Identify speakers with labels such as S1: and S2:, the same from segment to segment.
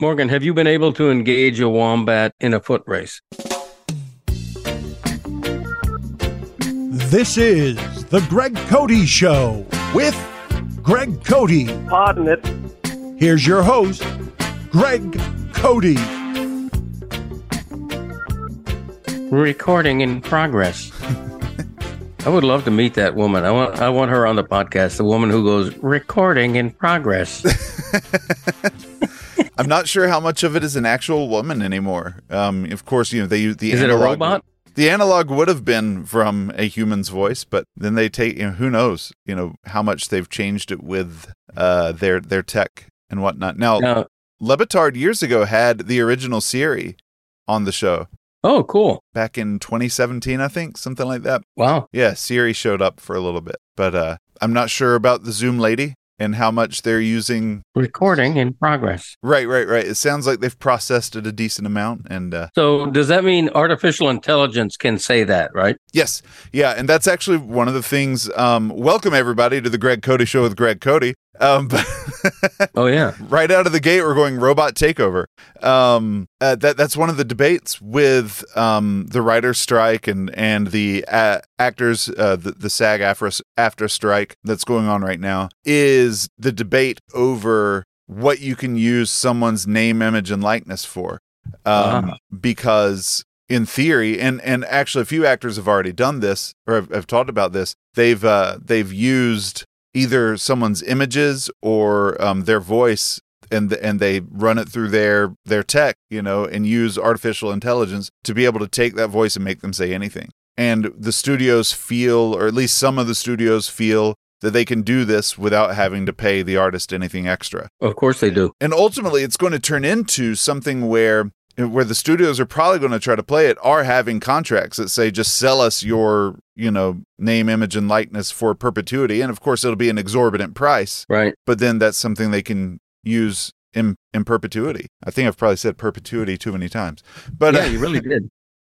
S1: Morgan, have you been able to engage a wombat in a foot race?
S2: This is the Greg Cote Show with Greg Cote.
S3: Pardon it.
S2: Here's your host, Greg Cote.
S1: Recording in progress. I would love to meet that woman. I want I want her on the podcast. The woman who goes recording in progress.
S4: I'm not sure how much of it is an actual woman anymore. Um, of course, you know they the
S1: Is it a robot?
S4: The analog would have been from a human's voice, but then they take you know who knows you know how much they've changed it with uh, their their tech and whatnot. Now,
S1: Now,
S4: years ago had the original Siri on the show
S1: oh, cool!
S4: back in 2017, I think, something like that.
S1: Wow.
S4: Yeah, Siri showed up for a little bit, but uh, I'm not sure about the Zoom lady and how much they're using.
S1: Recording in progress.
S4: Right, right, right. It sounds like they've processed it a decent amount, and uh,
S1: So, does that mean artificial intelligence can say that, right?
S4: Yes. Yeah. And that's actually one of the things. Um, welcome, everybody, to the Greg Cote Show with Greg Cote. Um, but
S1: Oh, yeah.
S4: right out of the gate, we're going robot takeover. Um, uh, that that's one of the debates with um, the writer's strike and and the uh, actors, uh, the, the SAG-AFTRA after strike that's going on right now is the debate over what you can use someone's name, image, and likeness for. Um,
S1: Ah.
S4: because in theory, and and actually, a few actors have already done this or have, have talked about this. They've uh, they've used either someone's images or um, their voice and and they run it through their their tech, you know, and use artificial intelligence to be able to take that voice and make them say anything. And the studios feel, or at least some of the studios feel, that they can do this without having to pay the artist anything extra.
S1: Of course they do.
S4: And ultimately, it's going to turn into something where where the studios are probably going to try to play it are having contracts that say just sell us your you know name image and likeness for perpetuity and of course it'll be an exorbitant price
S1: Right.
S4: but then that's something they can use in in perpetuity i think i've probably said perpetuity too many times but
S1: yeah,
S4: uh,
S1: you really did.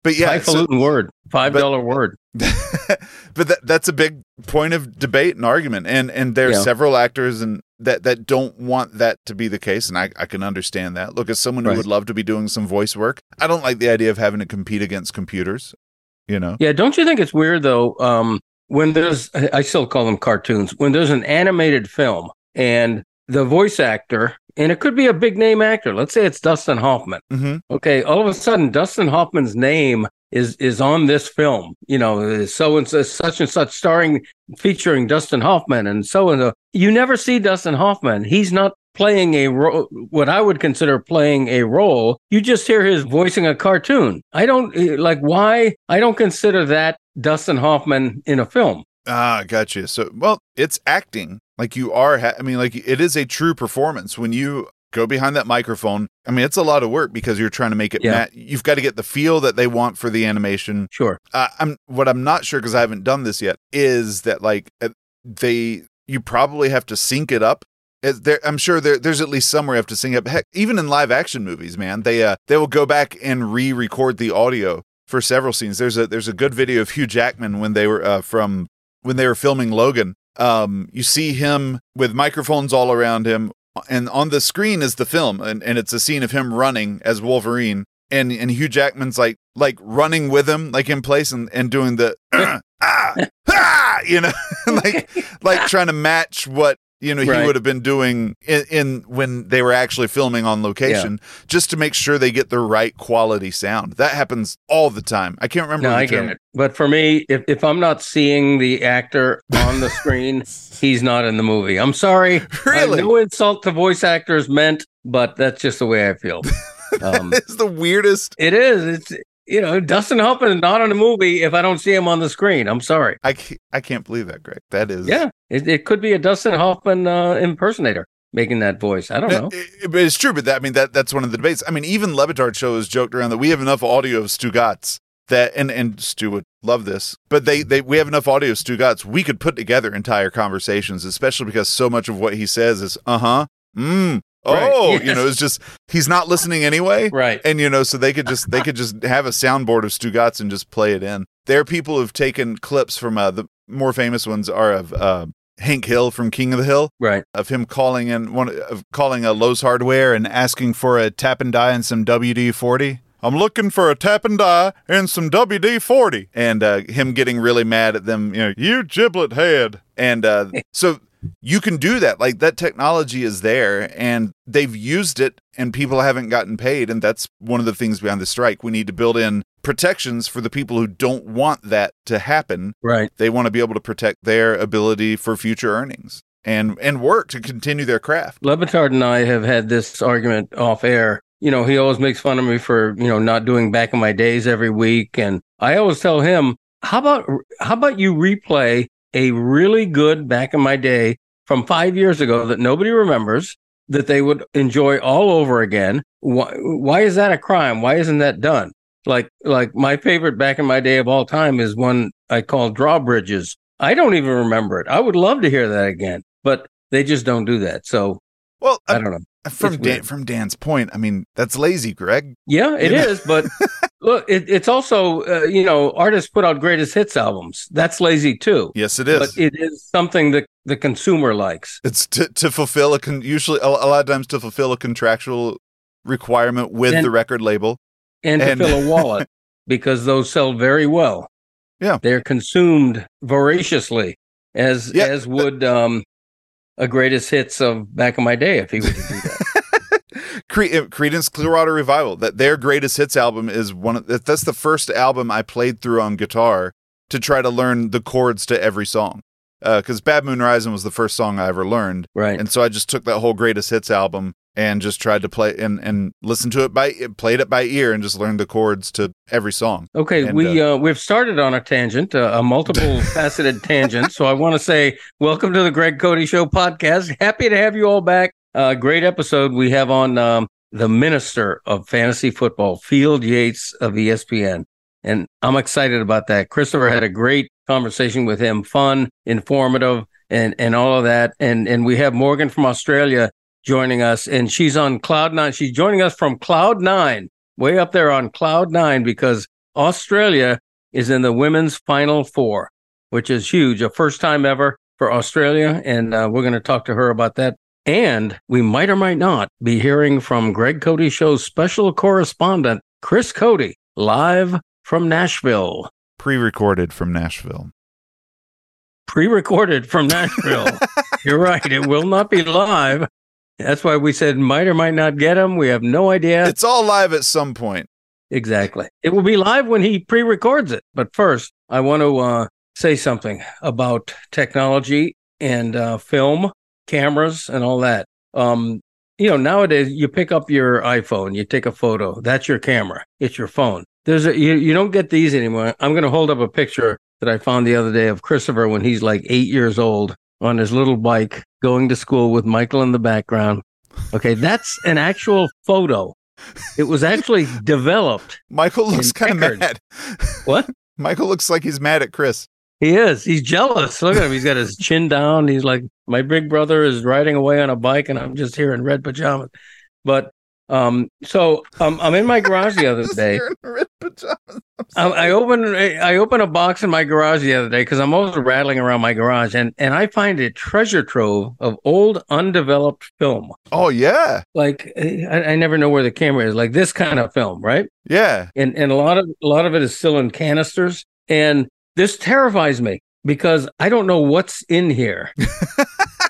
S4: But yeah so-
S1: Highfalutin word. Five dollar word.
S4: but that, that's a big point of debate and argument and and there's
S1: Yeah.
S4: several actors and that that don't want that to be the case and I, I can understand that look as someone who would love to be doing some voice work i don't like the idea of having to compete against computers you know
S1: Yeah, don't you think it's weird though? Um, when there's, I still call them cartoons. When there's an animated film and the voice actor, and it could be a big name actor. Let's say it's Dustin Hoffman.
S4: hmm
S1: Okay, all of a sudden, Dustin Hoffman's name is is on this film. You know, so and so, such and such, starring, featuring Dustin Hoffman, and so and so. You never see Dustin Hoffman. He's not playing a role, what I would consider playing a role. You just hear his voicing a cartoon. I don't eh, like why. I don't consider that Dustin Hoffman in a film.
S4: ah gotcha so well it's acting like you are ha- i mean like it is a true performance when you go behind that microphone i mean it's a lot of work because you're trying to make it
S1: Yeah.
S4: mat- you've got to get the feel that they want for the animation
S1: Sure.
S4: uh, I'm what I'm not sure because I haven't done this yet is that like uh, they you probably have to sync it up. There, I'm sure there, there's at least somewhere you have to sync up. Heck, even in live action movies, man, they uh they will go back and re-record the audio for several scenes. There's a there's a good video of Hugh Jackman when they were uh, from when they were filming Logan. Um, you see him with microphones all around him, and on the screen is the film, and, and it's a scene of him running as Wolverine, and and Hugh Jackman's like like running with him, like in place, and and doing the ah, ah, you know, like like trying to match what you know he
S1: Right.
S4: would have been doing in, in when they were actually filming on location, just to make sure they get the right quality sound. That happens all the time. I can't remember.
S1: No, I get it. But for me, if, if I'm not seeing the actor on the screen, he's not in the movie. I'm sorry.
S4: Really?
S1: Uh, no insult to voice actors meant, but that's just the way I feel. Um,
S4: It's the weirdest.
S1: it is. It's you know, Dustin Hoffman is not in a movie if I don't see him on the screen. I'm sorry.
S4: I can't, I can't believe that, Greg. That is
S1: Yeah, it, it could be a Dustin Hoffman uh, impersonator. making that voice. I don't know.
S4: It- it's true, but that, I mean that that's one of the debates. I mean, even Le Batard show has joked around that we have enough audio of Stugotz that and and Stu would love this, but they they we have enough audio of Stugotz we could put together entire conversations, especially because so much of what he says is uh huh, mm,
S1: Right,
S4: oh,
S1: yes.
S4: you know, it's just he's not listening anyway,
S1: Right.
S4: and you know, so they could just they could just have a soundboard of Stugotz and just play it in. There are people who've taken clips from uh, the more famous ones are of uh, Hank Hill from King of the Hill
S1: Right.
S4: of him calling in one of calling a Lowe's Hardware and asking for a tap and die and some WD forty. I'm looking for a tap and die and some WD forty, and uh, him getting really mad at them. You know, you giblet head, and uh, so you can do that. Like that technology is there, and they've used it, and people haven't gotten paid, and that's one of the things behind the strike. We need to build in protections for the people who don't want that to happen
S1: Right.
S4: they want to be able to protect their ability for future earnings and and work to continue their craft.
S1: Le Batard and I have had this argument off air. You know, he always makes fun of me for, you know, not doing back in my days every week. And I always tell him, how about how about you replay a really good back in my day from five years ago that nobody remembers that they would enjoy all over again? Why, why is that a crime? Why isn't that done? Like like my favorite back in my day of all time is one I call Drawbridges. I don't even remember it. I would love to hear that again, but they just don't do that. So
S4: Well,
S1: I
S4: uh,
S1: don't know.
S4: from Dan, from Dan's point, I mean that's lazy, Greg.
S1: Yeah, it
S4: You know?
S1: is. But look, it, it's also uh, you know artists put out greatest hits albums. That's lazy too.
S4: Yes, it is.
S1: But it is something that the consumer likes.
S4: it's to, to fulfill a con- usually a, a lot of times to fulfill a contractual requirement with
S1: And-
S4: the record label.
S1: and,
S4: And-
S1: to fill a wallet because those sell very well.
S4: Yeah.
S1: they're consumed voraciously, as
S4: Yeah,
S1: as would um, a greatest hits of back in my day if he would do that.
S4: Cre- uh, Creedence Clearwater Revival, that their greatest hits album is one of that's the first album I played through on guitar to try to learn the chords to every song. Because Bad Moon Rising was the first song I ever learned,
S1: right.
S4: and so I just took that whole greatest hits album and just tried to play and and listen to it by played it by ear and just learned the chords to every song.
S1: Okay,
S4: And,
S1: we uh, we've started on a tangent, uh, a multiple faceted tangent. So I want to say welcome to the Greg Cote Show podcast. Happy to have you all back. Uh, great episode we have on um, the minister of fantasy football, Field Yates of ESPN, and I'm excited about that. Christopher had a great conversation with him, fun, informative, and and all of that. And and we have Morgan from Australia joining us, and she's on Cloud Nine. She's joining us from Cloud Nine way up there on cloud nine because Australia is in the women's final four, which is huge, a first time ever for Australia. And uh, we're going to talk to her about that. And we might or might not be hearing from Greg Cote Show's special correspondent, Chris Cote, live from Nashville,
S4: Pre-recorded from Nashville.
S1: pre recorded from Nashville. You're right. It will not be live. That's why we said might or might not get him. We have no idea.
S4: It's all live at some point.
S1: Exactly. It will be live when he pre records it. But first, I want to uh, say something about technology and uh, film, cameras, and all that. Um, you know, nowadays you pick up your iPhone, you take a photo. That's your camera. It's your phone. There's a you, you don't get these anymore. I'm going to hold up a picture that I found the other day of Christopher when he's like eight years old on his little bike going to school with Michael in the background. Okay, that's an actual photo. It was actually developed.
S4: Michael looks kind of mad.
S1: What?
S4: Michael looks like he's mad at Chris.
S1: He is. He's jealous. Look at him. He's got his chin down. He's like, my big brother is riding away on a bike, and I'm just here in red pajamas. But um, so um, I'm in my garage the other day.
S4: here in red pajamas. I'm
S1: I, open I open a box in my garage the other day because I'm always rattling around my garage, and and I find a treasure trove of old undeveloped film.
S4: oh yeah,
S1: Like I, I never know where the camera is. Like this kind of film, right?
S4: yeah.
S1: and and a lot of a lot of it is still in canisters and this terrifies me because i don't know what's in here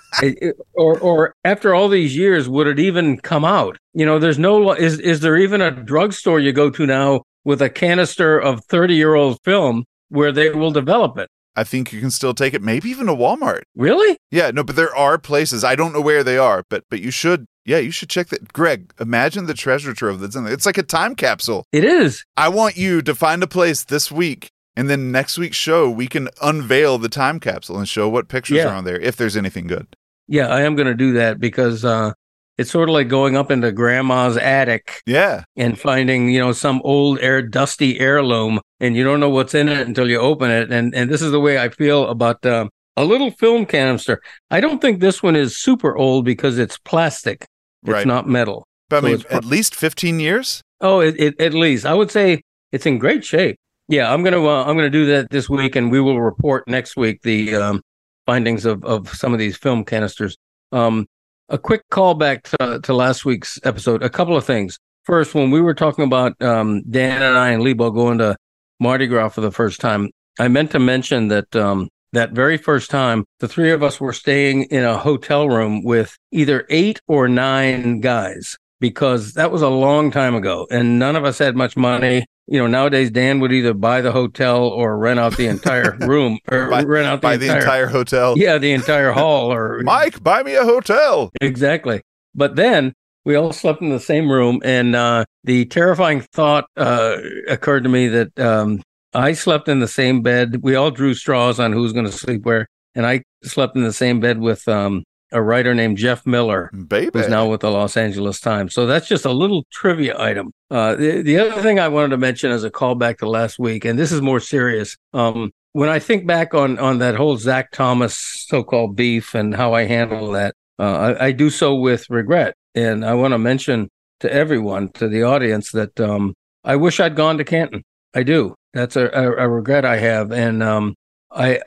S1: or or after all these years would it even come out you know there's no is is there even a drugstore you go to now with a canister of 30 year old film where they will develop it
S4: I think you can still take it, maybe even to Walmart.
S1: really
S4: Yeah, no, but there are places. I don't know where they are, but but you should. Yeah, you should check that. Greg, imagine the treasure trove that's in there. It's like a time capsule.
S1: it is
S4: I want you to find a place this week, and then next week's show we can unveil the time capsule and show what pictures
S1: Yeah.
S4: are on there if there's anything good.
S1: Yeah, I am going to do that because uh, it's sort of like going up into grandma's attic
S4: Yeah.
S1: and finding, you know, some old air dusty heirloom and you don't know what's in it until you open it. And and this is the way I feel about um, a little film canister. I don't think this one is super old because it's plastic. It's
S4: Right.
S1: not metal.
S4: But I mean,
S1: pro-
S4: at least 15 years?
S1: Oh, it, it, at least I would say it's in great shape. Yeah, I'm gonna uh, I'm gonna do that this week, and we will report next week the um, findings of of some of these film canisters. Um, a quick callback to, to last week's episode. A couple of things. First, when we were talking about um, Dan and I and Lebo going to Mardi Gras for the first time, I meant to mention that um, that very first time, the three of us were staying in a hotel room with either eight or nine guys because that was a long time ago and none of us had much money. You know, nowadays Dan would either buy the hotel or rent out the entire room or
S4: Buy-
S1: rent out the,
S4: By
S1: entire,
S4: the entire hotel.
S1: yeah, the entire hall or
S4: Mike, buy me a hotel.
S1: exactly. But then we all slept in the same room, and uh, the terrifying thought uh, occurred to me that um, I slept in the same bed. We all drew straws on who's going to sleep where, and I slept in the same bed with um, a writer named Jeff Miller
S4: Baby.
S1: who's now with the Los Angeles Times. So that's just a little trivia item. Uh, the, the other thing I wanted to mention as a callback to last week, and this is more serious. Um, when I think back on on that whole Zach Thomas so-called beef and how I handled that, uh, I, I do so with regret. And I want to mention to everyone, to the audience, that um, I wish I'd gone to Canton. I do. That's a, a, a regret I have, and um, I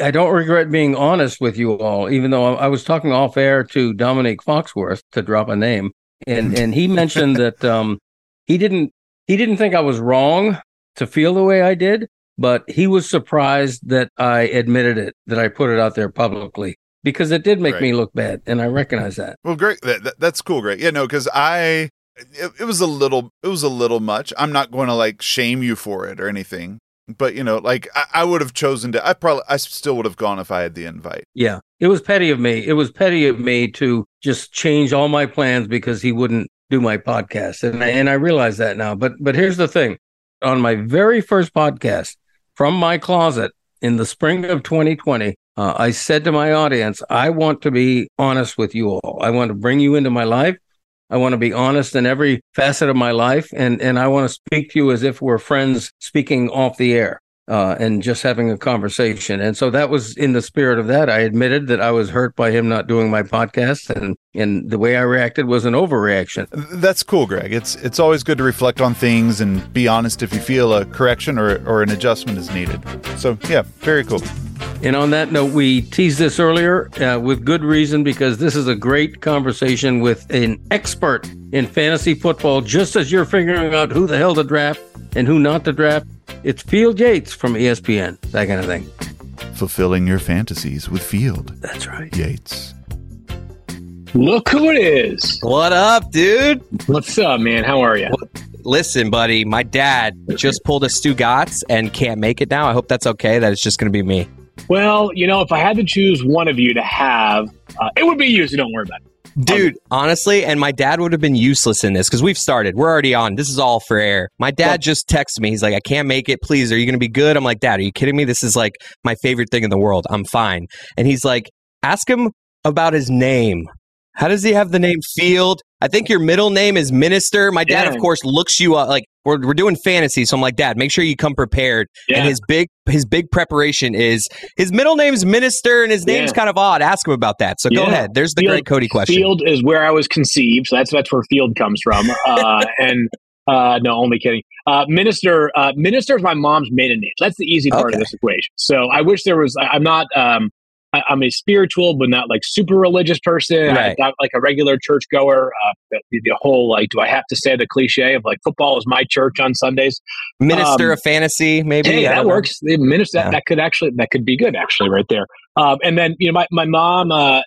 S1: I don't regret being honest with you all, even though I was talking off air to Domonique Foxworth to drop a name, and and he mentioned that um, he didn't he didn't think I was wrong to feel the way I did, but he was surprised that I admitted it, that I put it out there publicly because it did make
S4: Right.
S1: me look bad, and I recognize that.
S4: Well, great. That, that- that's cool. Great. Yeah, no, because I, it, it was a little, it was a little much. I'm not going to like shame you for it or anything, but you know, like I, I would have chosen to. I probably, I still would have gone if I had the invite.
S1: Yeah, it was petty of me. It was petty of me to just change all my plans because he wouldn't do my podcast, and I, and I realize that now. But but here's the thing: on my very first podcast from my closet in the spring of 2020, uh, I said to my audience, "I want to be honest with you all. I want to bring you into my life." I want to be honest in every facet of my life, and, and I want to speak to you as if we're friends speaking off the air uh, and just having a conversation. And so that was in the spirit of that. I admitted that I was hurt by him not doing my podcast, and and the way I reacted was an overreaction.
S4: That's cool, Greg. It's it's always good to reflect on things and be honest if you feel a correction or or an adjustment is needed. So yeah, very cool.
S1: And on that note, we teased this earlier uh, with good reason because this is a great conversation with an expert in fantasy football. Just as you're figuring out who the hell to draft and who not to draft, it's Field Yates from ESPN, that kind of thing.
S4: Fulfilling your fantasies with Field
S1: That's right.
S4: Yates.
S3: Look who it is.
S5: What up, dude?
S3: What's up, man? How are you?
S5: Listen, buddy, my dad just pulled a Stugotz and can't make it now. I hope that's okay. That it's just going to be me.
S3: Well, you know, if I had to choose one of you to have, uh, it would be you, so don't worry about it.
S5: Dude, honestly, and my dad would have been useless in this because we've started. We're already on. This is all for air. My dad just texted me. He's like, I can't make it. Please, are you going to be good? I'm like, Dad, are you kidding me? This is like my favorite thing in the world. I'm fine. And he's like, ask him about his name. How does he have the name Field? I think your middle name is Minister. My dad,
S3: Yeah.
S5: of course, looks you up. Like we're, we're doing fantasy, so I'm like, Dad, make sure you come prepared.
S3: Yeah.
S5: And his big his big preparation is his middle name's Minister, and his name's
S3: Yeah.
S5: kind of odd. Ask him about that. So go ahead. There's the
S3: Field-
S5: great Cote question.
S3: Field is where I was conceived, so that's that's where Field comes from. Uh, and uh, no, only kidding. Uh, Minister, uh, Minister is my mom's maiden name. That's the easy part
S5: Okay.
S3: of this equation. So I wish there was. I, I'm not. Um, I, I'm a spiritual, but not like super religious person. I'm not like a regular church goer. Uh, the, the whole like, do I have to say the cliche of like football is my church on Sundays?
S5: Minister
S3: Um,
S5: of fantasy, maybe.
S3: Hey, that works. The minister that,
S5: Yeah.
S3: that could actually that could be good actually right there. Um, and then you know my my mom uh,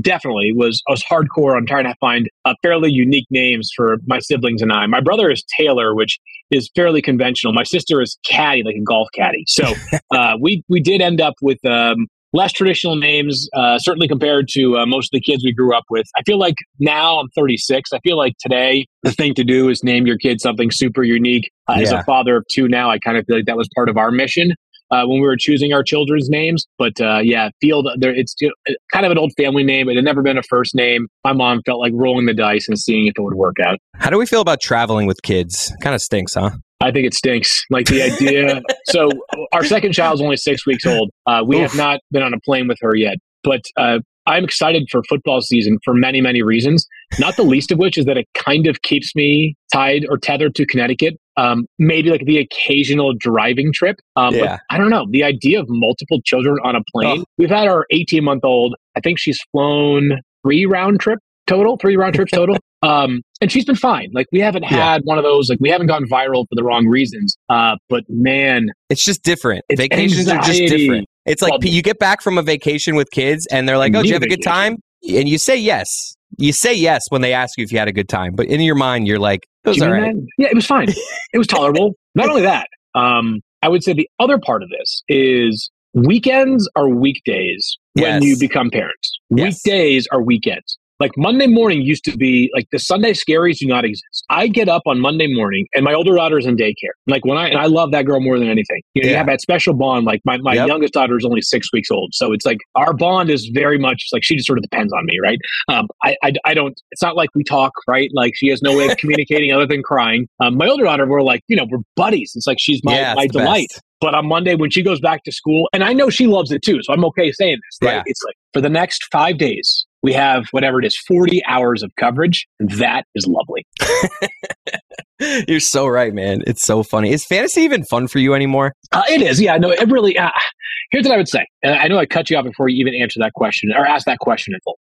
S3: definitely was was hardcore on trying to find uh, fairly unique names for my siblings and I. My brother is Taylor, which is fairly conventional. My sister is Caddy, like a golf caddy. So uh, we we did end up with. Um, Less traditional names, uh, certainly compared to uh, most of the kids we grew up with. I feel like now I'm 36. I feel like today the thing to do is name your kid something super unique. Uh, As a father of two now, I kind of feel like that was part of our mission. uh, when we were choosing our children's names. But uh, yeah, Field, there, it's know, kind of an old family name. It had never been a first name. My mom felt like rolling the dice and seeing if it would work out.
S5: How do we feel about traveling with kids? Kind of stinks, huh?
S3: I think it stinks. Like the idea. so our second child is only six weeks old. Uh, we
S5: Oof.
S3: have not been on a plane with her yet, but uh, I'm excited for football season for many, many reasons. Not the least of which is that it kind of keeps me tied or tethered to Connecticut. Um, maybe like the occasional driving trip. Um,
S5: Yeah.
S3: But I don't know. The idea of multiple children on a plane.
S5: Oh.
S3: We've had our 18 month old. I think she's flown three round trip total, three round trips total. Um, and she's been fine. Like we haven't
S5: Yeah.
S3: had one of those. Like we haven't gone viral for the wrong reasons. Uh, but man,
S5: It's just different.
S3: It's
S5: Vacations are just different. It's like
S3: Well,
S5: you get back from a vacation with kids and they're like, "Oh, did you have a good time?" And you say yes. You say yes when they ask you if you had a good time, but in your mind you're like, "It was all right."
S3: that? Yeah, it was fine. it was tolerable. Not only that, um, I would say the other part of this is weekends are weekdays when
S5: Yes.
S3: you become parents.
S5: Yes.
S3: Weekdays are weekends. Like Monday morning used to be like the Sunday scaries do not exist. I get up on Monday morning and my older daughter's in daycare. Like when I and I love that girl more than anything. You know, you
S5: Yeah.
S3: have that special bond. Like my, my
S5: Yep.
S3: youngest daughter is only six weeks old. So it's like our bond is very much like she just sort of depends on me, right? Um, I, I, I don't, it's not like we talk, right? Like she has no way of communicating other than crying. Um, my older daughter, we're like, you know, we're buddies. It's like she's my,
S5: Yeah,
S3: my delight.
S5: best.
S3: But on Monday, when she goes back to school, and I know she loves it too, so I'm okay saying this, right?
S5: Yeah.
S3: It's like for the next five days, we have whatever it is, 40 hours of coverage. And that is lovely.
S5: You're so right, man. It's so funny. Is fantasy even fun for you anymore?
S3: Uh, it is. Yeah, no, it really, uh, here's what I would say. And I know I cut you off before you even answer that question or ask that question in full.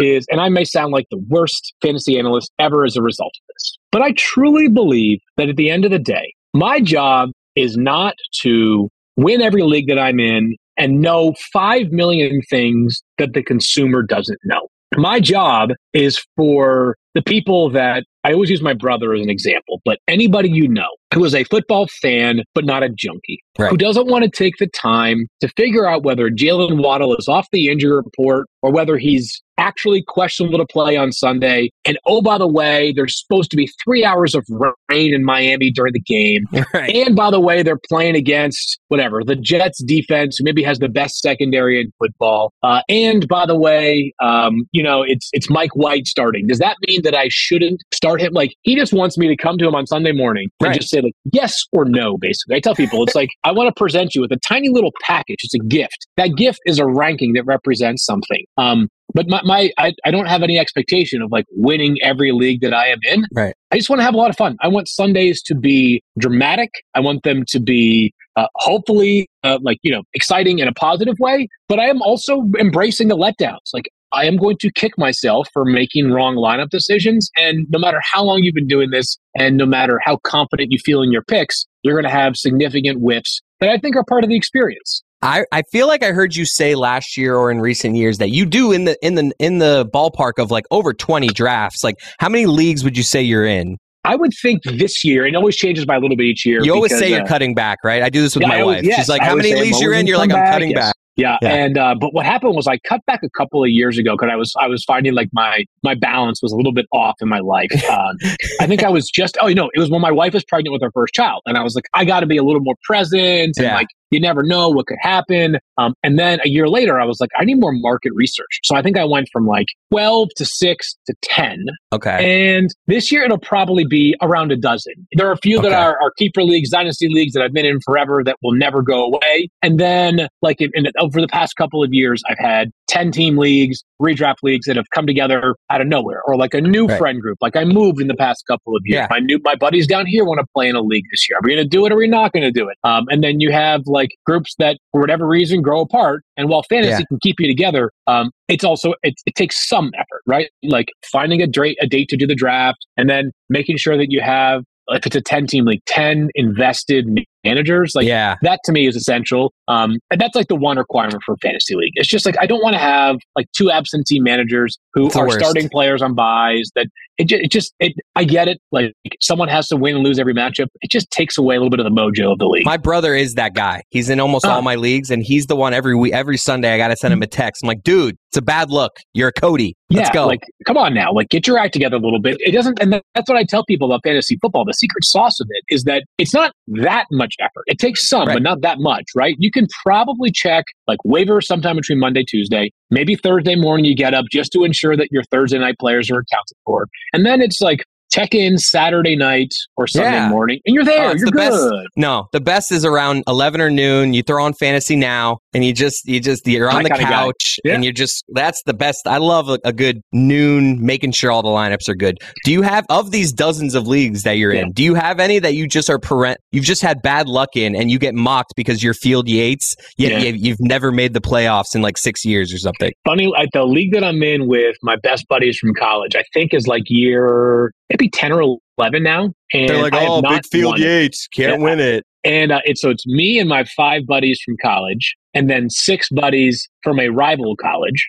S3: Is, and I may sound like the worst fantasy analyst ever as a result of this, but I truly believe that at the end of the day, my job is not to win every league that I'm in and know 5 million things that the consumer doesn't know. My job is for the people that I always use my brother as an example, but anybody you know who is a football fan, but not a junkie,
S5: Right.
S3: who doesn't want to take the time to figure out whether Jaylen Waddle is off the injury report or whether he's actually questionable to play on Sunday. And oh, by the way, there's supposed to be three hours of rain in Miami during the game.
S5: right.
S3: And by the way, they're playing against whatever the Jets defense, who maybe has the best secondary in football. Uh, and by the way, um, you know it's it's Mike White starting. Does that mean that I shouldn't start him? Like he just wants me to come to him on Sunday morning and
S5: Right.
S3: just say like yes or no. Basically, I tell people it's like I want to present you with a tiny little package. It's a gift. That gift is a ranking that represents something. Um, but my, my I, I don't have any expectation of like winning every league that I am in.
S5: Right.
S3: I just want to have a lot of fun. I want Sundays to be dramatic. I want them to be uh, hopefully uh, like you know exciting in a positive way. But I am also embracing the letdowns. Like I am going to kick myself for making wrong lineup decisions. And no matter how long you've been doing this, and no matter how confident you feel in your picks, you're going to have significant whiffs that I think are part of the experience.
S5: I, I feel like I heard you say last year or in recent years that you do in the in the in the ballpark of like over 20 drafts. Like how many leagues would you say you're in?
S3: I would think this year, it always changes by a little bit each year.
S5: You always
S3: because,
S5: say you're
S3: uh,
S5: cutting back, right? I do this with
S3: Yeah,
S5: my
S3: always-
S5: wife.
S3: yes,
S5: She's like,
S3: I
S5: "How many leagues you're in?" You're like, "I'm cutting
S3: yes.
S5: back."
S3: Yeah,
S5: Yeah.
S3: and uh, but what happened was I cut back a couple of years ago because I was I was finding like my my balance was a little bit off in my life. Um, I think I was just oh you know it was when my wife was pregnant with her first child, and I was like I got to be a little more present and
S5: Yeah.
S3: like you never know what could happen. Um, and then a year later, I was like I need more market research, so I think I went from like twelve to six to ten,
S5: Okay.
S3: and this year it'll probably be around a dozen. There are a few that are, are keeper leagues, dynasty leagues that I've been in forever that will never go away. And then, like in, in, over the past couple of years, I've had 10 team leagues, redraft leagues that have come together out of nowhere, or like a new
S5: Right.
S3: friend group. Like I moved in the past couple of years.
S5: Yeah.
S3: My new my buddies down here want to play in a league this year. Are we going to do it or are we not going to do it? Um, and then you have like groups that, for whatever reason, grow apart. And while fantasy
S5: Yeah.
S3: can keep you together, um, it's also it, it takes some effort, right? Like finding a, dra- a date to do the draft, and then making sure that you have, if it's a ten team league, ten invested managers. Like
S5: yeah.
S3: that to me is essential. Um, and that's like the one requirement for fantasy league. It's just like I don't want to have like two absentee managers who are
S5: worst.
S3: starting players on buys. That it, it just it, I get it. Like someone has to win and lose every matchup. It just takes away a little bit of the mojo of the league.
S5: My brother is that guy. He's in almost all
S3: Oh.
S5: my leagues, and he's the one every week, every Sunday. I got to send him a text. I'm like, "Dude, it's a bad look. You're a Cote. Let's
S3: yeah,
S5: go."
S3: like come on now, like get your act together a little bit. It doesn't, and that's what I tell people about fantasy football. The secret sauce of it is that it's not that much much effort. It takes some,
S5: Right.
S3: but not that much, right? You can probably check like waiver sometime between Monday, Tuesday, maybe Thursday morning. You get up just to ensure that your Thursday night players are accounted for, and then it's like check in Saturday night or Sunday
S5: Yeah.
S3: morning, and you're there.
S5: Oh,
S3: you're
S5: the best.
S3: good.
S5: No, the best is around eleven or noon. You throw on fantasy now, and you just you just you're on the couch,
S3: Yeah.
S5: and you're just that's the best. I love a, a good noon, making sure all the lineups are good. Do you have of these dozens of leagues that you're
S3: Yeah.
S5: in? Do you have any that you just are parent? You've just had bad luck in, and you get mocked because you're Field Yates, yet
S3: Yeah.
S5: you, you've never made the playoffs in like six years or something.
S3: Funny, like the league that I'm in with my best buddies from college, I think is like year maybe ten or eleven now, and They're like, I have oh, not won it.
S5: Yates
S3: can't
S5: win it.
S3: And uh, it's so it's me and my five buddies from college, and then six buddies from a rival college.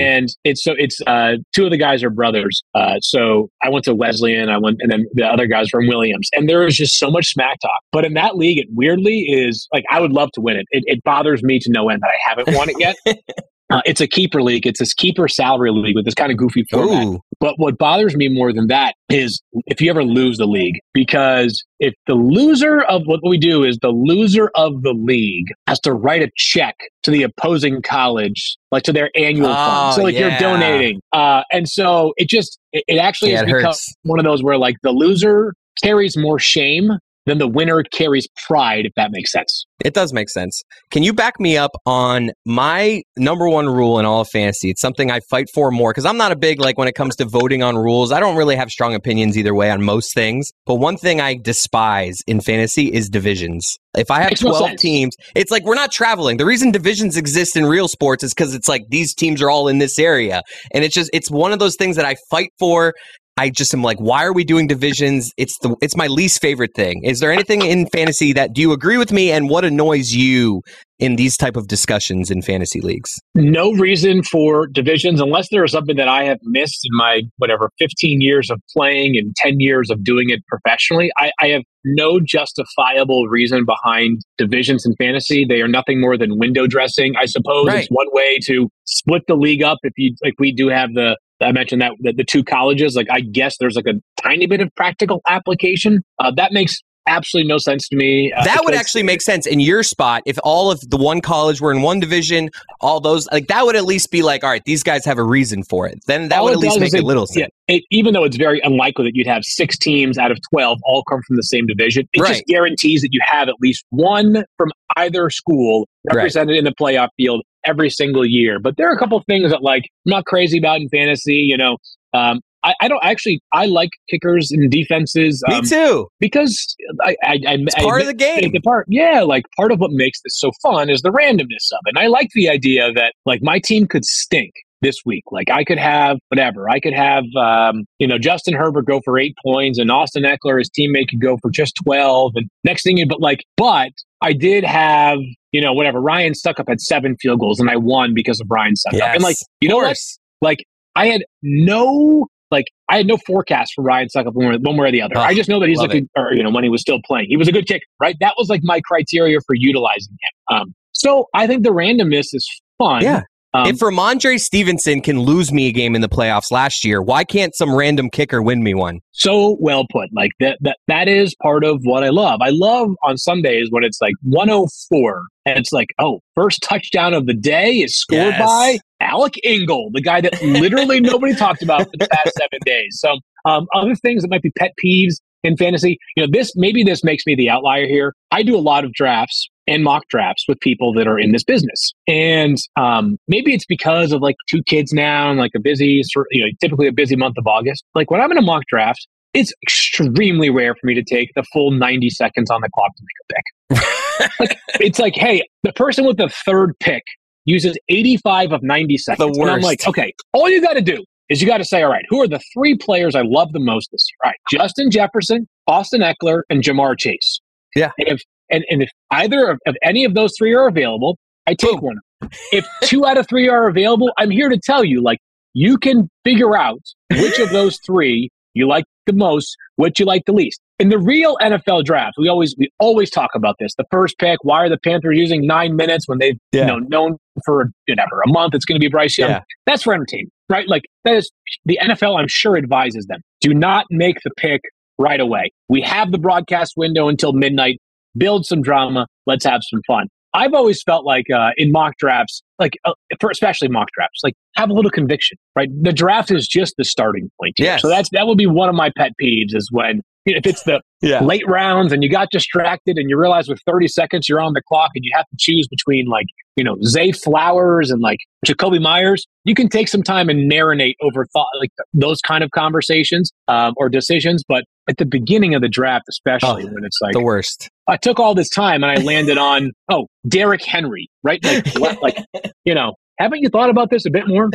S3: And it's so it's uh, two of the guys are brothers. Uh, so I went to Wesleyan, I went, and then the other guys from Williams. And there is just so much smack talk. But in that league, it weirdly is like I would love to win it. It, it bothers me to no end that I haven't won it yet. Uh, it's a keeper league. It's this keeper salary league with this kind of goofy format.
S5: Ooh,
S3: But what bothers me more than that is if you ever lose the league, because if the loser of what we do is the loser of the league has to write a check to the opposing college, like to their annual
S5: Oh,
S3: fund. So like
S5: yeah.
S3: you're donating. Uh, and so it just, it, it actually
S5: yeah,
S3: has
S5: it
S3: become
S5: hurts.
S3: one of those where like the loser carries more shame than the winner carries pride, if that makes sense.
S5: It does make sense. Can you back me up on my number one rule in all of fantasy? It's something I fight for more because I'm not a big, like, when it comes to voting on rules, I don't really have strong opinions either way on most things. But one thing I despise in fantasy is divisions. If I have
S3: Makes no
S5: 12 teams, it's like we're not traveling. The reason divisions exist in real sports is because it's like these teams are all in this area. And it's just, it's one of those things that I fight for. I just am like, why are we doing divisions? It's the it's my least favorite thing. Is there anything in fantasy that do you agree with me and what annoys you in these type of discussions in fantasy leagues?
S3: no reason for divisions unless there is something that I have missed in my whatever 15 years of playing and 10 years of doing it professionally. I, I have no justifiable reason behind divisions in fantasy. They are nothing more than window dressing. I suppose
S5: Right.
S3: it's one way to split the league up. If you like, we do have the. I mentioned that the, the two colleges. Like, I guess there's like a tiny bit of practical application. Uh, that makes absolutely no sense to me. Uh,
S5: that would actually make sense in your spot if all of the one college were in one division, all those like that would at least be like, all right, these guys have a reason for it. Then that
S3: All
S5: would at least make a little sense.
S3: Yeah, it, even though it's very unlikely that you'd have six teams out of 12 all come from the same division, it
S5: Right.
S3: just guarantees that you have at least one from either school
S5: Right.
S3: represented in the playoff field every single year. But there are a couple of things that like I'm not crazy about in fantasy. You know, um, I, I don't actually I like kickers and defenses
S5: Me
S3: um,
S5: too.
S3: because I, I, I
S5: It's
S3: I
S5: part of the game.
S3: the part, yeah, like part of what makes this so fun is the randomness of it. And I like the idea that like my team could stink this week. Like I could have whatever. I could have um, you know Justin Herbert go for eight points, and Austin Ekeler, his teammate, could go for just twelve. And next thing you, but like, but I did have you know whatever. Ryan Succop at seven field goals, and I won because of Ryan Succop. And like, you know what? Like I had no like I had no forecast for Ryan Succop one way, one way or the other.
S5: Ugh,
S3: I just know that he's a
S5: love
S3: or you know, when he was still playing, he was a good kicker, right? That was like my criteria for utilizing him. Um, so I think the randomness is fun.
S5: Yeah.
S3: Um,
S5: if Rhamondre Stevenson can lose me a game in the playoffs last year, why can't some random kicker win me one?
S3: so well put. Like that, that, that is part of what I love. I love on Sundays when it's like 104 and it's like, oh, first touchdown of the day is scored
S5: Yes.
S3: by Alec Ingold, the guy that literally nobody talked about for the past seven days. So, um, other things that might be pet peeves in fantasy, you know, this maybe this makes me the outlier here. I do a lot of drafts and mock drafts with people that are in this business, and um, maybe it's because of like two kids now and like a busy, you know, typically a busy month of August. Like when I'm in a mock draft, it's extremely rare for me to take the full 90 seconds on the clock to make a pick. like it's like, hey, the person with the third pick uses 85 of 90 seconds. And I'm like, okay, all you got to do is you got to say, all right, who are the three players I love the most this year? All right, Justin Jefferson, Austin Ekeler, and Ja'Marr Chase.
S5: Yeah.
S3: And if and, and if either of, of any of those three are available, I take
S5: Boom.
S3: one. If two out of three are available, I'm here to tell you, like, you can figure out which of those three you like the most, which you like the least. In the real NFL draft, we always we always talk about this. The first pick, why are the Panthers using nine minutes when they've
S5: Yeah.
S3: you know known for whatever a month it's going to be Bryce Young?
S5: Yeah.
S3: That's for entertainment, right? Like that is the NFL. I'm sure advises them do not make the pick right away. We have the broadcast window until midnight. Build some drama. Let's have some fun. I've always felt like uh, in mock drafts, like uh, for especially mock drafts, like have a little conviction, right? The draft is just the starting point.
S5: Yeah.
S3: So that's that would be one of my pet peeves is when if it's the
S5: Yeah.
S3: late rounds and you got distracted and you realize with 30 seconds you're on the clock and you have to choose between like you know Zay Flowers and like Jakobi Meyers, you can take some time and marinate over thought like those kind of conversations um, or decisions. But at the beginning of the draft, especially when it's like
S5: the worst.
S3: I took all this time and I landed on oh Derrick Henry, right? Like what, like you know, haven't you thought about this a bit more?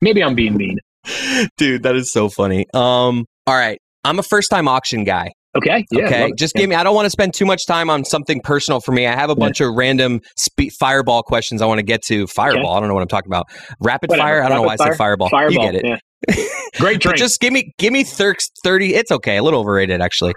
S3: Maybe I'm being mean.
S5: Dude, that is so funny. Um, all right. I'm a first time auction guy.
S3: Okay, yeah,
S5: okay. Just
S3: Yeah.
S5: give me, I don't want to spend too much time on something personal for me. I have a bunch of random spe- fireball questions I want to get to. Fireball. I don't know what I'm talking about. Rapid
S3: Whatever.
S5: fire. I don't know why
S3: Rapid
S5: I said fireball.
S3: Fireball.
S5: You get it.
S3: yeah. Great drink.
S5: just give me give me thir- 30 it's okay a little overrated actually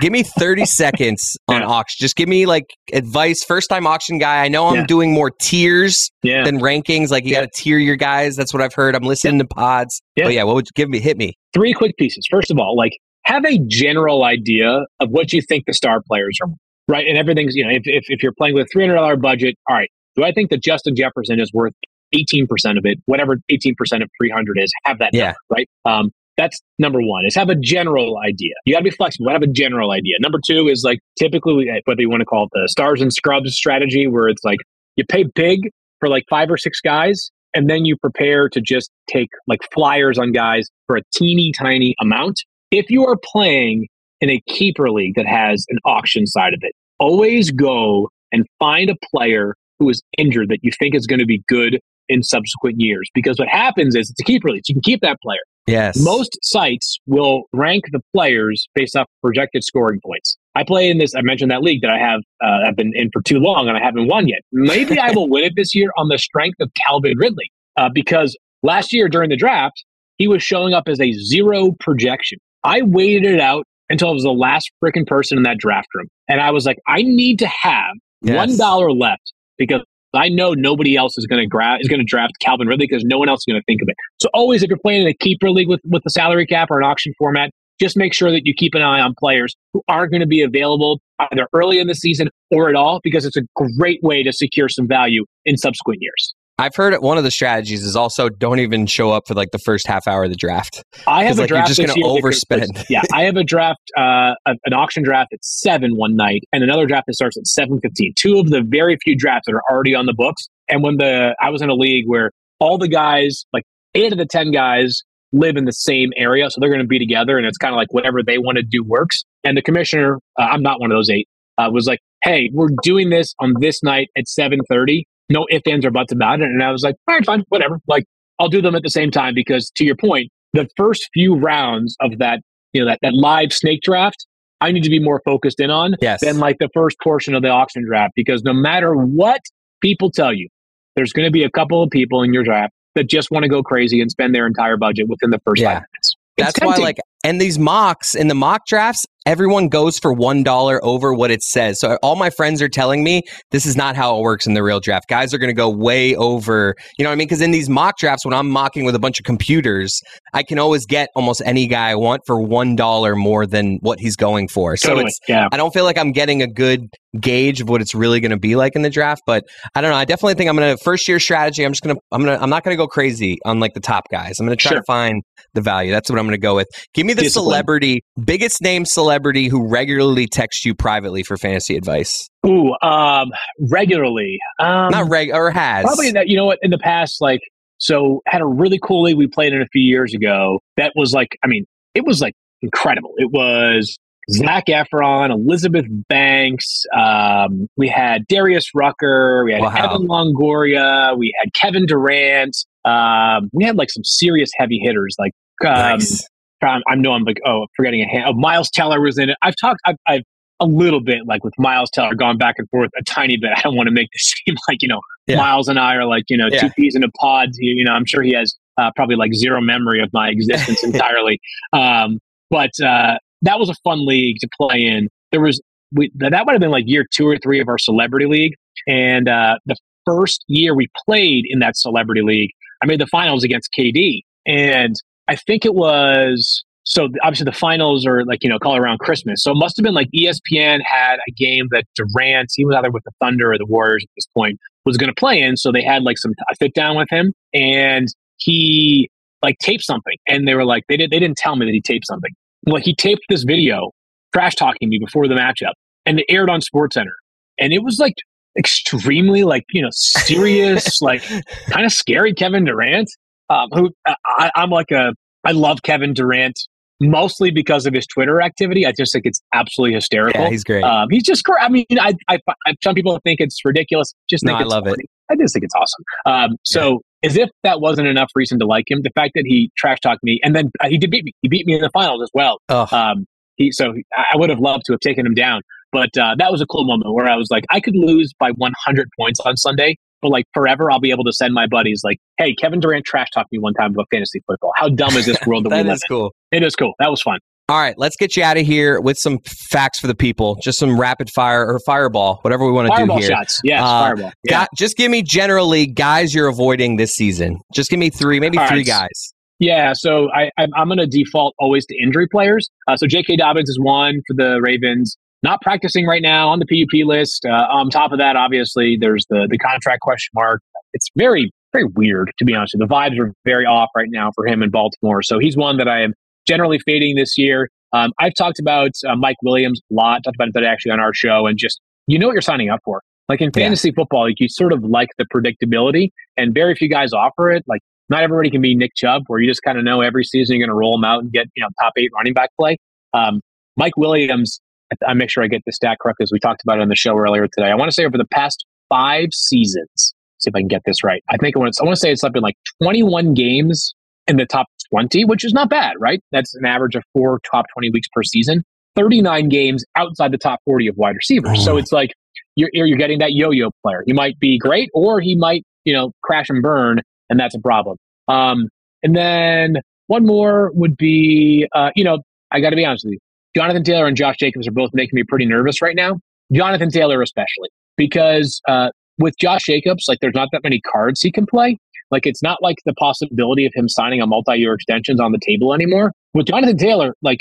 S5: give me 30 seconds on
S3: Yeah.
S5: auction just give me like advice first time auction guy i know i'm
S3: Yeah.
S5: doing more tiers
S3: yeah.
S5: than rankings like you
S3: Yeah.
S5: gotta tier your guys that's what i've heard i'm listening to pods
S3: Yeah.
S5: but yeah what would you give me hit me
S3: three quick pieces. First of all, like have a general idea of what you think the star players are, right? And everything's, you know, if, if, if you're playing with a $300 budget, all right, do I think that Justin Jefferson is worth 18% of it, whatever 18% of 300 is, have that
S5: Yeah.
S3: number, right? Um, that's number one is have a general idea. You got to be flexible. Have a general idea. Number two is like typically uh, whether you want to call it the stars and scrubs strategy, where it's like you pay big for like five or six guys, and then you prepare to just take like flyers on guys for a teeny tiny amount. If you are playing in a keeper league that has an auction side of it, always go and find a player who is injured that you think is going to be good in subsequent years. Because what happens is it's a keeper league. So you can keep that player.
S5: yes
S3: Most sites will rank the players based off projected scoring points. I play in this. I mentioned that league that I have. Uh, I've been in for too long, and I haven't won yet. Maybe I will win it this year on the strength of Calvin Ridley, uh, because last year during the draft he was showing up as a zero projection. I waited it out until I was the last freaking person in that draft room, and I was like, I need to have
S5: Yes.
S3: one dollar left because I know nobody else is going to grab is going to draft Calvin Ridley because no one else is going to think of it. So always, if you're playing in a keeper league with with the salary cap or an auction format, just make sure that you keep an eye on players who aren't going to be available either early in the season or at all because it's a great way to secure some value in subsequent years.
S5: I've heard it, one of the strategies is also don't even show up for like the first half hour of the draft
S3: I have a
S5: like, you're
S3: draft
S5: just gonna
S3: year because-
S5: overspend.
S3: yeah, I have a draft, uh, an auction draft at seven one night, and another draft that starts at seven fifteen. Two of the very few drafts that are already on the books. And when the I was in a league where all the guys, like eight of the ten guys, live in the same area, so they're going to be together, and it's kind of like whatever they want to do works. And the commissioner, uh, I'm not one of those eight, uh, was like, "Hey, we're doing this on this night at seven thirty. No ifs, ands, or buts about it." And I was like, "All right, fine, whatever. Like, I'll do them at the same time because, to your point, the first few rounds of that, you know, that that live snake draft, I need to be more focused in on
S5: yes
S3: than like the first portion of the auction draft because no matter what people tell you, there's going to be a couple of people in your draft that just want to go crazy and spend their entire budget within the first
S5: Yeah.
S3: five minutes. It's
S5: That's why, like, and these mocks in the mock drafts, everyone goes for one dollar over what it says. So all my friends are telling me this is not how it works in the real draft. Guys are going to go way over. You know what I mean? Because in these mock drafts, when I'm mocking with a bunch of computers, I can always get almost any guy I want for one dollar more than what he's going for. So
S3: Totally.
S5: it's
S3: yeah.
S5: I don't feel like I'm getting a good gauge of what it's really going to be like in the draft, but I don't know. I definitely think I'm going to first year strategy. I'm just going to I'm going to I'm not going to go crazy on like the top guys. I'm going to try
S3: Sure.
S5: to find the value. That's what I'm going to go with. Give me the
S3: Discipline.
S5: celebrity, biggest name celebrity who regularly texts you privately for fantasy advice.
S3: Ooh, um, regularly. Um,
S5: not reg or has.
S3: Probably that, you know what, in the past, like, so had a really cool league we played in a few years ago that was like, I mean, it was like incredible. It was Zac Efron, Elizabeth Banks. Um, we had Darius Rucker. We had
S5: Wow.
S3: Evan Longoria. We had Kevin Durant. Um, we had like some serious heavy hitters like um,
S5: Nice.
S3: I'm, I know I'm like, oh, forgetting a hand. Oh, Miles Teller was in it. I've talked, I've, I've a little bit like with Miles Teller, gone back and forth a tiny bit. I don't want to make this seem like, you know,
S5: Yeah.
S3: Miles and I are like, you know,
S5: Yeah.
S3: two peas in a pod. You, know, I'm sure he has uh, probably like zero memory of my existence entirely. Um, but uh, that was a fun league to play in. There was, we, that that might have been like year two or three of our celebrity league. And uh, the first year we played in that celebrity league, I made the finals against KD. And I think it was so obviously the finals are like you know call around Christmas. So it must have been like ESPN had a game that Durant, he was either with the Thunder or the Warriors at this point, was going to play in. So they had like some a sit down with him, and he like taped something, and they were like they did they didn't tell me that he taped something. Like he taped this video trash talking me before the matchup, and it aired on SportsCenter, and it was like extremely like you know serious, like kind of scary Kevin Durant. Um, who I, I'm like a I love Kevin Durant mostly because of his Twitter activity. I just think it's absolutely hysterical.
S5: Yeah, he's great.
S3: Um, he's just great. I mean, I, I, I, some people think it's ridiculous. Just
S5: No,
S3: think
S5: I
S3: it's
S5: love it.
S3: I just think it's awesome. Um, so as if that wasn't enough reason to like him, the fact that he trash talked me and then uh, he did beat me. He beat me in the finals as well. Um, he so I I would have loved to have taken him down, but uh, that was a cool moment where I was like, I could lose by 100 points on Sunday, but like forever, I'll be able to send my buddies like, "Hey, Kevin Durant trash talked me one time about fantasy football. How dumb is this world that, we
S5: that
S3: live
S5: is cool.
S3: in?" It is cool. That was fun.
S5: All right, let's get you out of here with some facts for the people. Just some rapid fire or fireball, whatever we want to do here.
S3: shots, yes,
S5: Uh,
S3: fireball. Yeah.
S5: Got, just give me generally guys you're avoiding this season. Just give me three, maybe
S3: All
S5: three
S3: right.
S5: guys.
S3: Yeah, so I, I'm, I'm going to default always to injury players. Uh, so J.K. Dobbins is one for the Ravens. Not practicing right now on the PUP list. Uh, on top of that, obviously, there's the the contract question mark. It's very very weird to be honest. The vibes are very off right now for him in Baltimore. So he's one that I am generally fading this year. Um, I've talked about uh, Mike Williams a lot. Talked about that actually on our show, and just you know what you're signing up for. Like in
S5: Yeah.
S3: fantasy football, like you sort of like the predictability, and very few guys offer it. Like not everybody can be Nick Chubb, where you just kind of know every season you're going to roll him out and get you know top eight running back play. Um, Mike Williams, I, make sure I get the stat correct as we talked about it on the show earlier today. I want to say over the past five seasons, see if I can get this right. I think I want to, I want to say it's something like 21 games in the top 20, which is not bad, right? That's an average of four top 20 weeks per season. 39 games outside the top 40 of wide receivers. So it's like you're you're you're getting that yo-yo player. He might be great, or he might you know crash and burn, and that's a problem. Um, and then one more would be, uh, you know, I got to be honest with you, Jonathan Taylor and Josh Jacobs are both making me pretty nervous right now. Jonathan Taylor especially because uh, with Josh Jacobs, like there's not that many cards he can play. Like it's not like the possibility of him signing a multi-year extension's on the table anymore. With Jonathan Taylor, like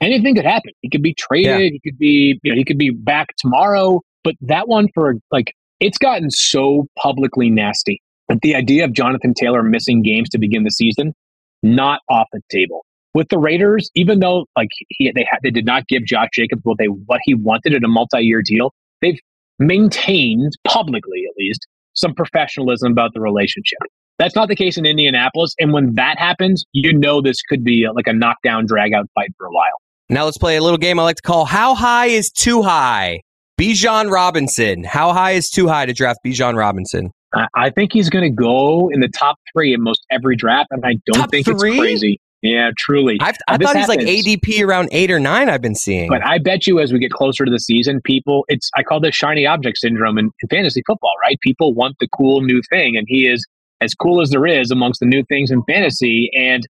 S3: anything could happen. He could be traded.
S5: Yeah.
S3: He could be, you know, he could be back tomorrow. But that one for like, it's gotten so publicly nasty. But the idea of Jonathan Taylor missing games to begin the season, not off the table. With the Raiders, even though like he, they had, they did not give Josh Jacobs what they what he wanted in a multi-year deal, they've maintained publicly at least some professionalism about the relationship. That's not the case in Indianapolis, and when that happens, you know this could be uh, like a knockdown, drag-out fight for a while.
S5: Now let's play a little game I like to call How High is Too High? Bijan Robinson. How high is too high to draft Bijan Robinson?
S3: I, I think he's going to go in the top three in most every draft, and I don't
S5: Top
S3: think
S5: three?
S3: it's crazy. Yeah, truly.
S5: I've, I thought he's like. ADP around eight or nine. I've been seeing.
S3: But I bet you as we get closer to the season, people, it's, I call this shiny object syndrome in, in fantasy football, right? People want the cool new thing, and he is as cool as there is amongst the new things in fantasy. And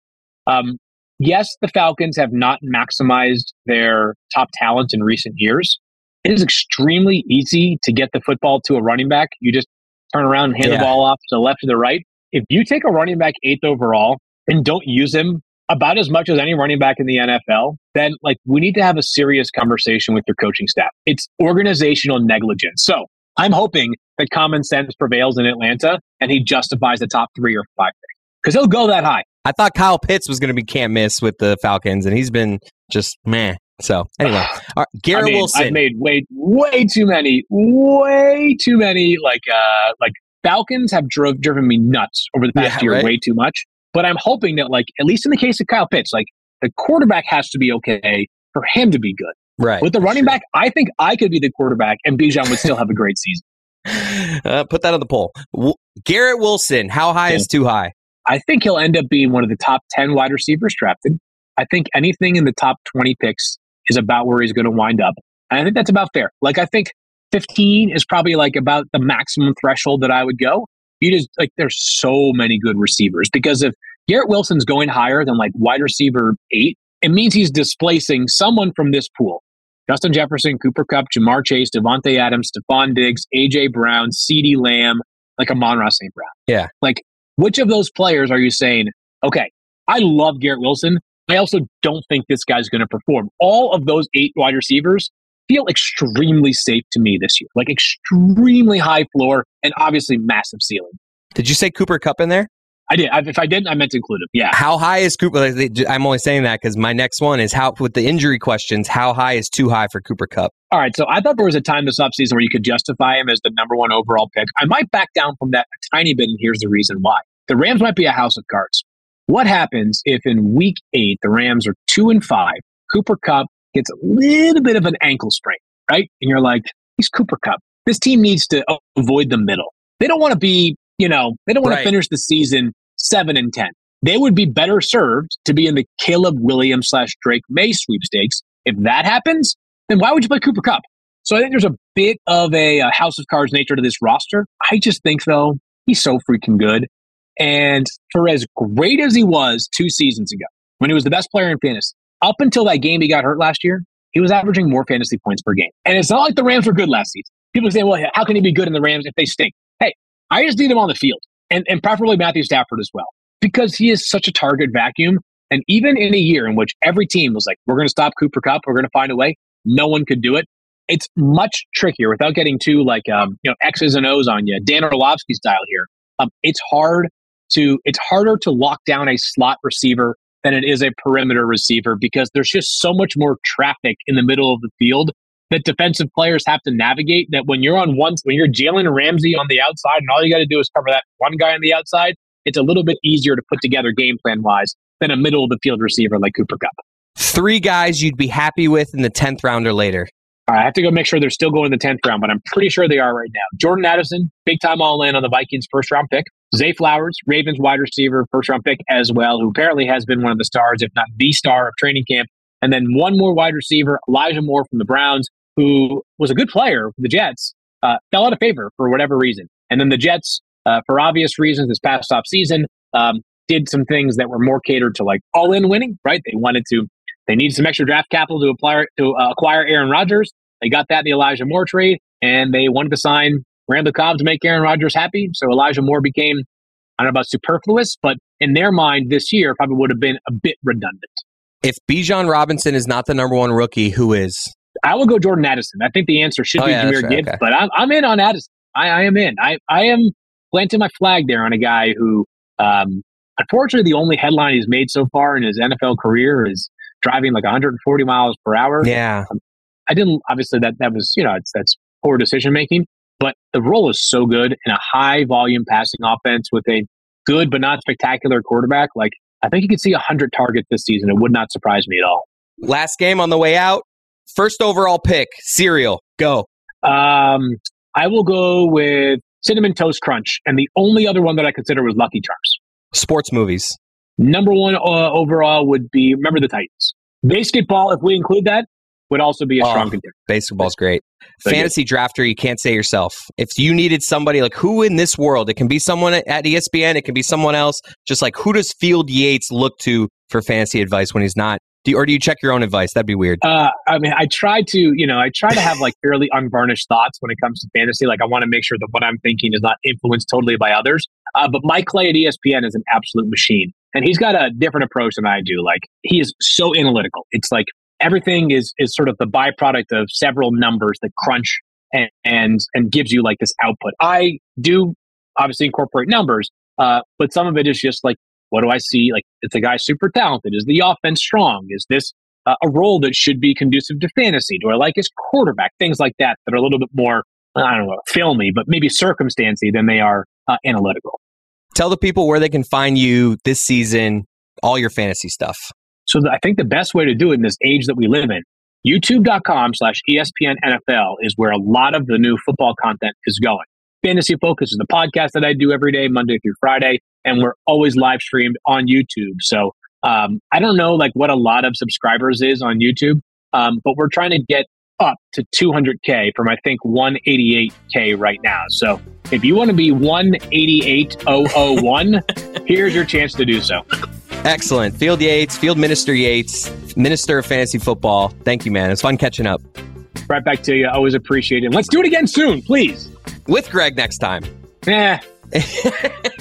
S3: um, yes, the Falcons have not maximized their top talent in recent years. It is extremely easy to get the football to a running back. You just turn around and hand
S5: Yeah.
S3: the ball off to the left or the right. If you take a running back eighth overall and don't use him about as much as any running back in the NFL, then like we need to have a serious conversation with your coaching staff. It's organizational negligence. So I'm hoping that common sense prevails in Atlanta and he justifies the top three or five because he'll go that high.
S5: I thought Kyle Pitts was going to be can't miss with the Falcons, and he's been just meh. So anyway, right, Garrett
S3: I mean,
S5: Wilson.
S3: I've made way way too many, way too many like uh like Falcons have drove driven me nuts over the past
S5: Yeah,
S3: year
S5: right?
S3: way too much. But I'm hoping that like at least in the case of Kyle Pitts, like the quarterback has to be okay for him to be good.
S5: right.
S3: With the running back, I think I could be the quarterback and Bijan would still have a great season.
S5: Uh, put that on the poll. W- Garrett Wilson. How high is too high?
S3: I think he'll end up being one of the top 10 wide receivers drafted. I think anything in the top 20 picks is about where he's going to wind up. And I think that's about fair. Like, I think 15 is probably like about the maximum threshold that I would go. You just like, there's so many good receivers because if Garrett Wilson's going higher than like wide receiver eight, it means he's displacing someone from this pool. Justin Jefferson, Cooper Kupp, Ja'Marr Chase, Davante Adams, Stefon Diggs, AJ Brown, CeeDee Lamb, like Amon-Ra St. Brown.
S5: Yeah.
S3: Like, which of those players are you saying, okay, I love Garrett Wilson, I also don't think this guy's going to perform. All of those eight wide receivers feel extremely safe to me this year, like extremely high floor and obviously massive ceiling.
S5: Did you say Cooper Kupp in there?
S3: I did. I, if I didn't, I meant to include him. Yeah.
S5: How high is Cooper? I'm only saying that because my next one is how, with the injury questions, how high is too high for Cooper Kupp?
S3: All right. So I thought there was a time this offseason where you could justify him as the number one overall pick. I might back down from that a tiny bit, and here's the reason why. The Rams might be a house of cards. What happens if in week eight, the Rams are two and five, Cooper Kupp gets a little bit of an ankle sprain, right? And you're like, he's Cooper Kupp. This team needs to avoid the middle. They don't want to be, you know, they don't want right. to finish the season seven and 10. They would be better served to be in the Caleb Williams slash Drake Maye sweepstakes. If that happens, then why would you play Cooper Kupp? So I think there's a bit of a, a house of cards nature to this roster. I just think, though, he's so freaking good. And for as great as he was two seasons ago, when he was the best player in fantasy, up until that game he got hurt last year, he was averaging more fantasy points per game. And it's not like the Rams were good last season. People say, well, how can he be good in the Rams if they stink? Hey, I just need him on the field and, and preferably Matthew Stafford as well, because he is such a target vacuum. And even in a year in which every team was like, we're going to stop Cooper Kupp, we're going to find a way, no one could do it. It's much trickier without getting too like um, you know X's and O's on you, Dan Orlovsky style here. Um, it's hard to it's harder to lock down a slot receiver than it is a perimeter receiver because there's just so much more traffic in the middle of the field that defensive players have to navigate that when you're on one when you're Jalen Ramsey on the outside and all you got to do is cover that one guy on the outside, it's a little bit easier to put together game plan wise than a middle of the field receiver like Cooper Kupp.
S5: Three guys you'd be happy with in the tenth round or later.
S3: I have to go make sure they're still going in the tenth round, but I'm pretty sure they are right now. Jordan Addison, big time all in on the Vikings first round pick. Zay Flowers, Ravens wide receiver, first round pick as well, who apparently has been one of the stars, if not the star of training camp. And then one more wide receiver, Elijah Moore from the Browns, who was a good player for the Jets, uh, fell out of favor for whatever reason. And then the Jets, uh, for obvious reasons, this past off season, um, did some things that were more catered to like all in winning, right? They wanted to, they needed some extra draft capital to apply to uh, acquire Aaron Rodgers. They got that in the Elijah Moore trade, and they wanted to sign Randall Cobb to make Aaron Rodgers happy. So Elijah Moore became, I don't know about superfluous, but in their mind this year probably would have been a bit redundant.
S5: If Bijan Robinson is not the number one rookie, who is?
S3: I will go Jordan Addison. I think the answer should oh, be yeah, Jahmyr right, Gibbs, okay. but I'm, I'm in on Addison. I, I am in. I, I am planting my flag there on a guy who, um, unfortunately, the only headline he's made so far in his NFL career is driving like 140 miles per hour.
S5: Yeah. Um,
S3: I didn't, obviously, that, that was, you know, it's, that's poor decision making, but the role is so good in a high volume passing offense with a good but not spectacular quarterback. Like, I think you could see 100 targets this season. It would not surprise me at all.
S5: Last game on the way out, First overall pick, cereal. Go.
S3: Um, I will go with Cinnamon Toast Crunch. And the only other one that I consider was Lucky Charms.
S5: Sports movies.
S3: Number one uh, overall would be Remember the Titans. Basketball, if we include that, would also be a oh, strong contender.
S5: Basketball's great. So Fantasy good. drafter, you can't say yourself. If you needed somebody like who in this world, it can be someone at ESPN, it can be someone else. Just like who does Field Yates look to for fantasy advice when he's not do you, or do you check your own advice? That'd be weird.
S3: Uh, I mean, I try to, you know, I try to have like fairly unvarnished thoughts when it comes to fantasy. Like, I want to make sure that what I'm thinking is not influenced totally by others. Uh, but Mike Clay at ESPN is an absolute machine, and he's got a different approach than I do. Like, he is so analytical. It's like everything is is sort of the byproduct of several numbers that crunch and and, and gives you like this output. I do obviously incorporate numbers, uh, but some of it is just like what do I see? Like, is the guy super talented? Is the offense strong? Is this uh, a role that should be conducive to fantasy? Do I like his quarterback? Things like that that are a little bit more, I don't know, filmy, but maybe circumstancy than they are uh, analytical.
S5: Tell the people where they can find you this season, all your fantasy stuff.
S3: So I think the best way to do it in this age that we live in, youtube.com slash ESPN NFL is where a lot of the new football content is going. Fantasy Focus is the podcast that I do every day, Monday through Friday and we're always live streamed on YouTube. So um, I don't know like what a lot of subscribers is on YouTube, um, but we're trying to get up to 200k from I think 188k right now. So if you want to be 188001, here's your chance to do so.
S5: Excellent. Field Yates, Field Minister Yates, Minister of Fantasy Football. Thank you, man. It's fun catching up.
S3: Right back to you. Always appreciate it. Let's do it again soon, please.
S5: With Greg next time.
S3: Yeah.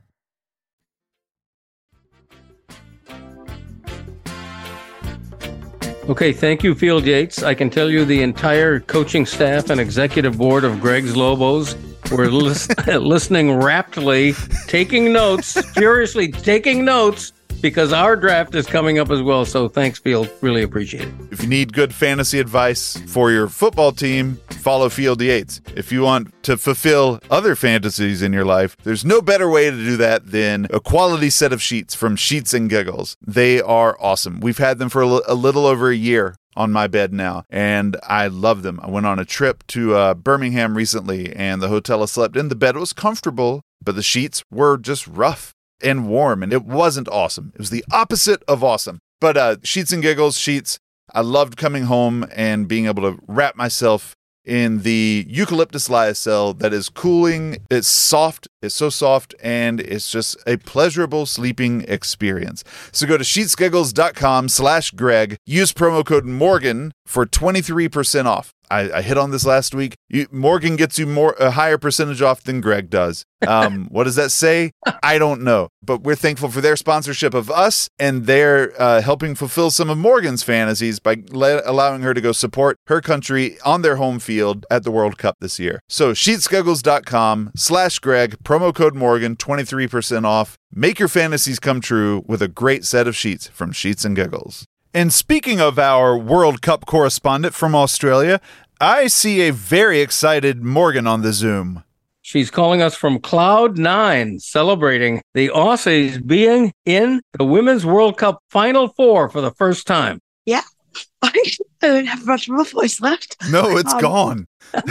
S1: Okay, thank you, Field Yates. I can tell you the entire coaching staff and executive board of Greg's Lobos were lis- listening raptly, taking notes, furiously taking notes, because our draft is coming up as well. So thanks, Field. Really appreciate it.
S4: If you need good fantasy advice for your football team, follow Field Yates. If you want to fulfill other fantasies in your life, there's no better way to do that than a quality set of sheets from Sheets and Giggles. They are awesome. We've had them for a, little over a year on my bed now, and I love them. I went on a trip to uh, Birmingham recently, and the hotel I slept in, the bed was comfortable, but the sheets were just rough and warm, and it wasn't awesome. It was the opposite of awesome. But uh, Sheets and Giggles sheets, I loved coming home and being able to wrap myself in the eucalyptus lyocell that is cooling. It's soft, it's so soft, and it's just a pleasurable sleeping experience. So go to sheetsgiggles.com slash Greg. Use promo code Morgan for 23% off. I, I hit on this last week. You, Morgan gets you more a higher percentage off than Greg does. Um, what does that say? I don't know, but we're thankful for their sponsorship of us, and they're uh, helping fulfill some of Morgan's fantasies by le- allowing her to go support her country on their home field at the World Cup this year. So sheetsgiggles.com slash Greg, promo code Morgan, 23% off. Make your fantasies come true with a great set of sheets from Sheets and Giggles. And speaking of our World Cup correspondent from Australia, I see a very excited Morgan on the Zoom.
S1: She's calling us from Cloud Nine, celebrating the Aussies being in the Women's World Cup Final Four for the first time.
S6: Yeah. I don't have much of a voice left.
S4: No, it's
S6: Um,
S4: gone.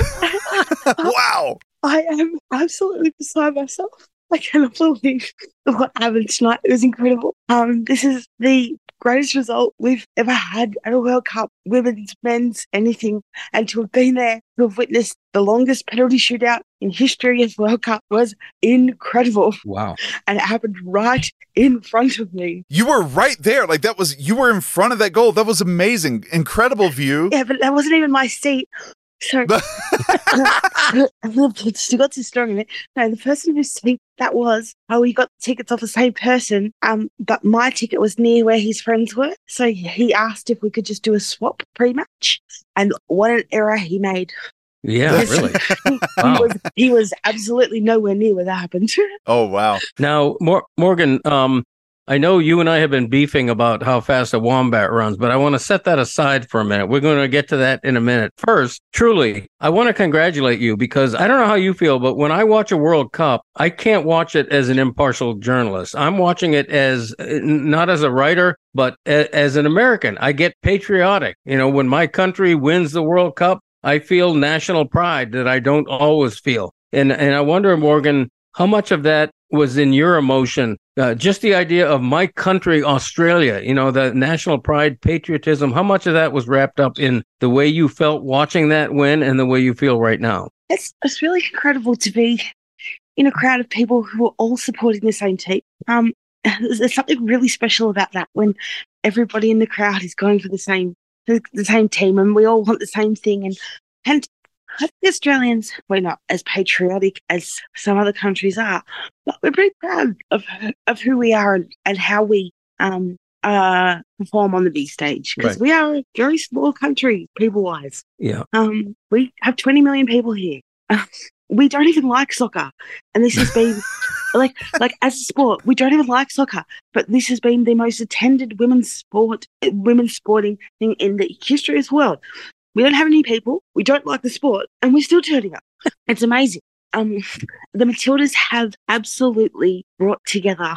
S4: wow.
S6: I am absolutely beside myself. I cannot believe what happened tonight. It was incredible. Um, this is the greatest result we've ever had at a World Cup, women's, men's, anything. And to have been there, to have witnessed the longest penalty shootout in history of World Cup was incredible.
S1: Wow.
S6: And it happened right in front of me.
S4: You were right there. Like that was you were in front of that goal. That was amazing. Incredible view.
S6: Yeah, but that wasn't even my seat. So I've still got too strong in it. No, the person whose seat that was, oh, we got tickets off the same person. Um, but my ticket was near where his friends were. So he asked if we could just do a swap pre-match. And what an error he made.
S1: Yeah, really.
S6: He,
S1: Wow.
S6: was he was absolutely nowhere near where that happened.
S4: Oh wow.
S1: Now, Mor- Morgan, um, I know you and I have been beefing about how fast a wombat runs, but I want to set that aside for a minute. We're going to get to that in a minute. First, truly, I want to congratulate you because I don't know how you feel, but when I watch a World Cup, I can't watch it as an impartial journalist. I'm watching it as uh, not as a writer, but as an American. I get patriotic. You know, when my country wins the World Cup, I feel national pride that I don't always feel. And and I wonder, Morgan, how much of that was in your emotion? Uh, just the idea of my country, Australia, you know, the national pride, patriotism. How much of that was wrapped up in the way you felt watching that win and the way you feel right now?
S6: it's it's really incredible to be in a crowd of people who are all supporting the same team. Um, there's, something really special about that when everybody in the crowd is going for the same the, the same team and we all want the same thing. And and I think Australians we're not as patriotic as some other countries are, but we're pretty proud of of who we are and, and how we um uh perform on the big stage because
S1: Right.
S6: we are a very small country people wise.
S1: Yeah.
S6: Um, we have 20 million people here. we don't even like soccer, and this has been like like as a sport, we don't even like soccer, but this has been the most attended women's sport, women's sporting thing in the history of the world. We don't have any people, we don't like the sport, and we're still turning up. It's amazing. Um, the Matildas have absolutely brought together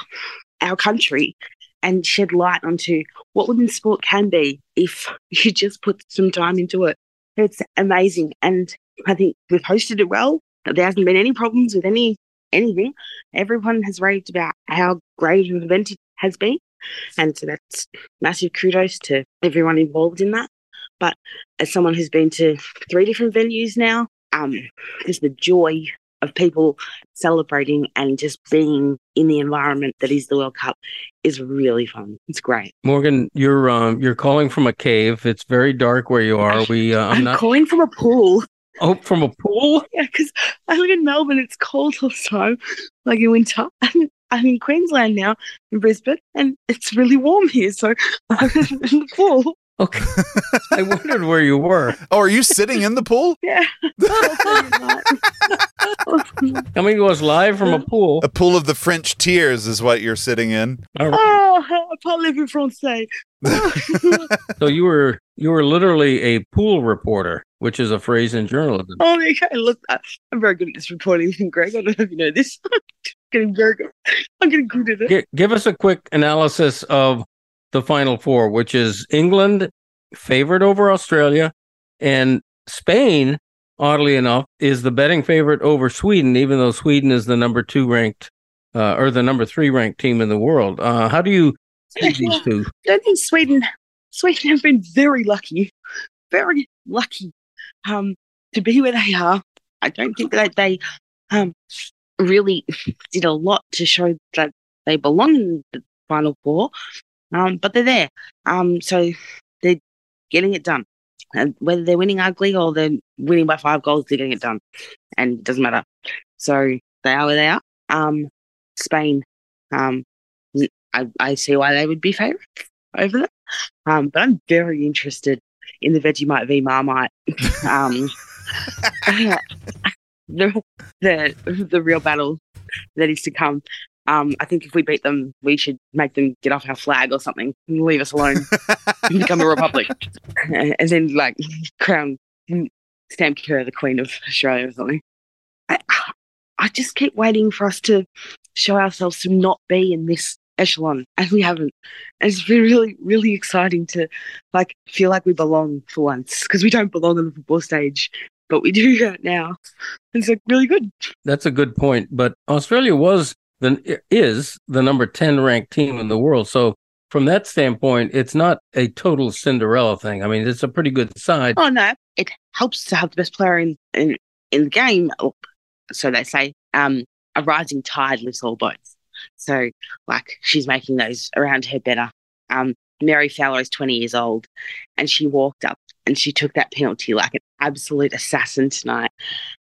S6: our country and shed light onto what women's sport can be if you just put some time into it. It's amazing, and I think we've hosted it well. There hasn't been any problems with any anything. Everyone has raved about how great an event it has been, and so that's massive kudos to everyone involved in that. But as someone who's been to three different venues now, um, just the joy of people celebrating and just being in the environment that is the World Cup is really fun. It's great.
S1: Morgan, you're um, you're calling from a cave. It's very dark where you are. We uh, I'm,
S6: I'm
S1: not
S6: calling from a pool.
S1: oh from a pool.
S6: Yeah, because I live in Melbourne. It's cold all the time, like in winter. And I'm in Queensland now, in Brisbane, and it's really warm here. So I'm in the pool.
S1: Okay, I wondered where you were.
S4: Oh, are you sitting in the pool?
S6: Yeah.
S1: Coming to us live from a pool.
S4: A pool of the French tears is what you're sitting in.
S1: All right.
S6: oh, I can't live in Francais.
S1: So you were you were literally a pool reporter, which is a phrase in journalism.
S6: Oh, okay. Look, I- I'm very good at this reporting Greg. I don't know if you know this. I'm getting very good. I'm getting good at it.
S1: Gi- give us a quick analysis of the final four, which is England favored over Australia, and Spain, oddly enough, is the betting favorite over Sweden, even though Sweden is the number two ranked uh, or the number three ranked team in the world. Uh, how do you see these two?
S6: I don't think Sweden Sweden have been very lucky, very lucky um, to be where they are. I don't think that they um, really did a lot to show that they belong in the final four, um, but they're there. Um, so they're getting it done. And whether they're winning ugly or they're winning by five goals, they're getting it done, and it doesn't matter. So they are where they are. Um, Spain, um, I, I see why they would be favourites over them. Um, but I'm very interested in the Vegemite v Marmite. Um, the, the the real battle that is to come. Um, I think if we beat them, we should make them get off our flag or something and leave us alone and become a republic, and then like crown Sam Kerr the Queen of Australia or something. I, I just keep waiting for us to show ourselves to not be in this echelon, and we haven't. And it's been really, really exciting to like feel like we belong for once because we don't belong on the football stage, but we do right now. It's like really good.
S1: That's a good point. But Australia was the is the number ten ranked team in the world. So from that standpoint, it's not a total Cinderella thing. I mean, it's a pretty good side.
S6: Oh no, it helps to have the best player in in, in the game. Oh, So they say, um, a rising tide lifts all boats. So like she's making those around her better. Um, Mary Fowler is 20 years old and she walked up and she took that penalty like an absolute assassin tonight.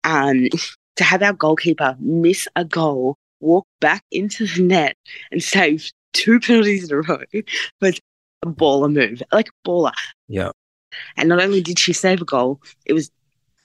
S6: Um, to have our goalkeeper miss a goal, walk back into the net and save two penalties in a row was a baller move, like a baller.
S1: Yeah.
S6: And not only did she save a goal, it was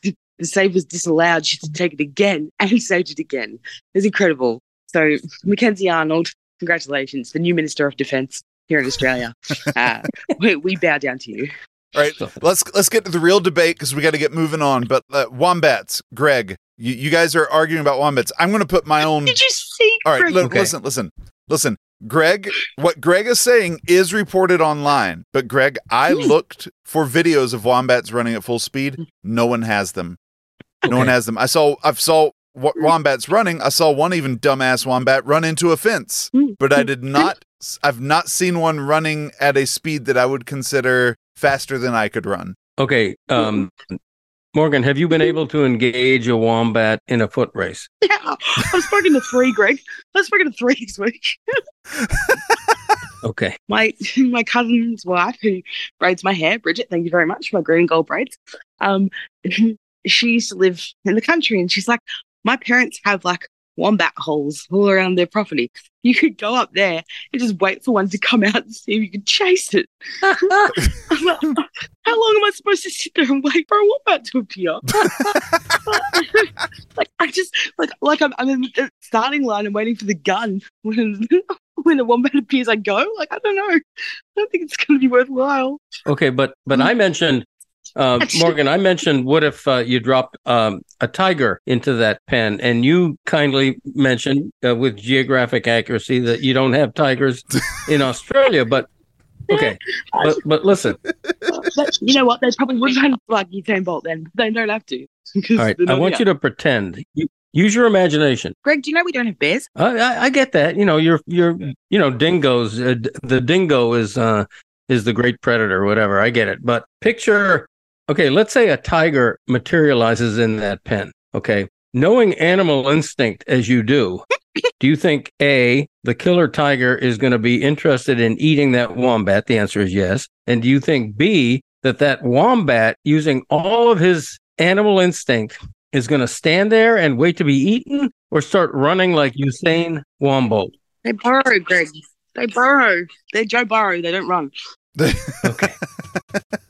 S6: the save was disallowed. She had to take it again and saved it again. It was incredible. So Mackenzie Arnold, congratulations, the new Minister of Defence here in Australia. uh, we, we bow down to you.
S4: All right, let's let's get to the real debate because we got to get moving on. But uh, wombats, Greg, you, you guys are arguing about wombats. I'm going to put my own.
S6: Did you see?
S4: All right,
S6: Greg?
S4: look,
S1: Okay.
S4: listen, listen, listen. Greg, what Greg is saying is reported online, but Greg, I looked for videos of wombats running at full speed. No one has them. No one has them. I saw, I saw wa- wombats running. I saw one even dumbass wombat run into a fence,
S6: Mm.
S4: but I did not. I've not seen one running at a speed that I would consider faster than I could run.
S1: Okay. Um, Morgan, have you been able to engage a wombat in a foot race?
S6: Yeah, I've spoken to three, Greg. I've spoken to three this week.
S1: Okay.
S6: my my cousin's wife who braids my hair, Bridget, thank you very much for my green gold braids. Um, she used to live in the country, and she's like, my parents have like wombat holes all around their property. You could go up there and just wait for one to come out and see if you could chase it. Like, How long am I supposed to sit there and wait for a wombat to appear? like I just like like I'm, I'm in the starting line and waiting for the gun when when the wombat appears. I go like I don't know. I don't think it's going to be worthwhile.
S1: Okay, but but I mentioned uh, Morgan. I mentioned what if uh, you dropped um, a tiger into that pen, and you kindly mentioned uh, with geographic accuracy that you don't have tigers in Australia. But okay, but but listen.
S6: But you know what? They probably would run like Usain Bolt. Then they don't have to.
S1: All right, I want you to pretend. You, use your imagination.
S6: Greg, do you know we don't have bears?
S1: I, I, I get that. You know, you're you're you know dingoes. Uh, the dingo is uh is the great predator, whatever. I get it. But picture, okay, let's say a tiger materializes in that pen. Okay, knowing animal instinct as you do, do you think a the killer tiger is going to be interested in eating that wombat? The answer is yes. And do you think b that that wombat, using all of his animal instinct, is going to stand there and wait to be eaten, or start running like Usain Wombolt?
S6: They burrow, Greg. They burrow. They're Joe Burrow. They don't run.
S1: Okay,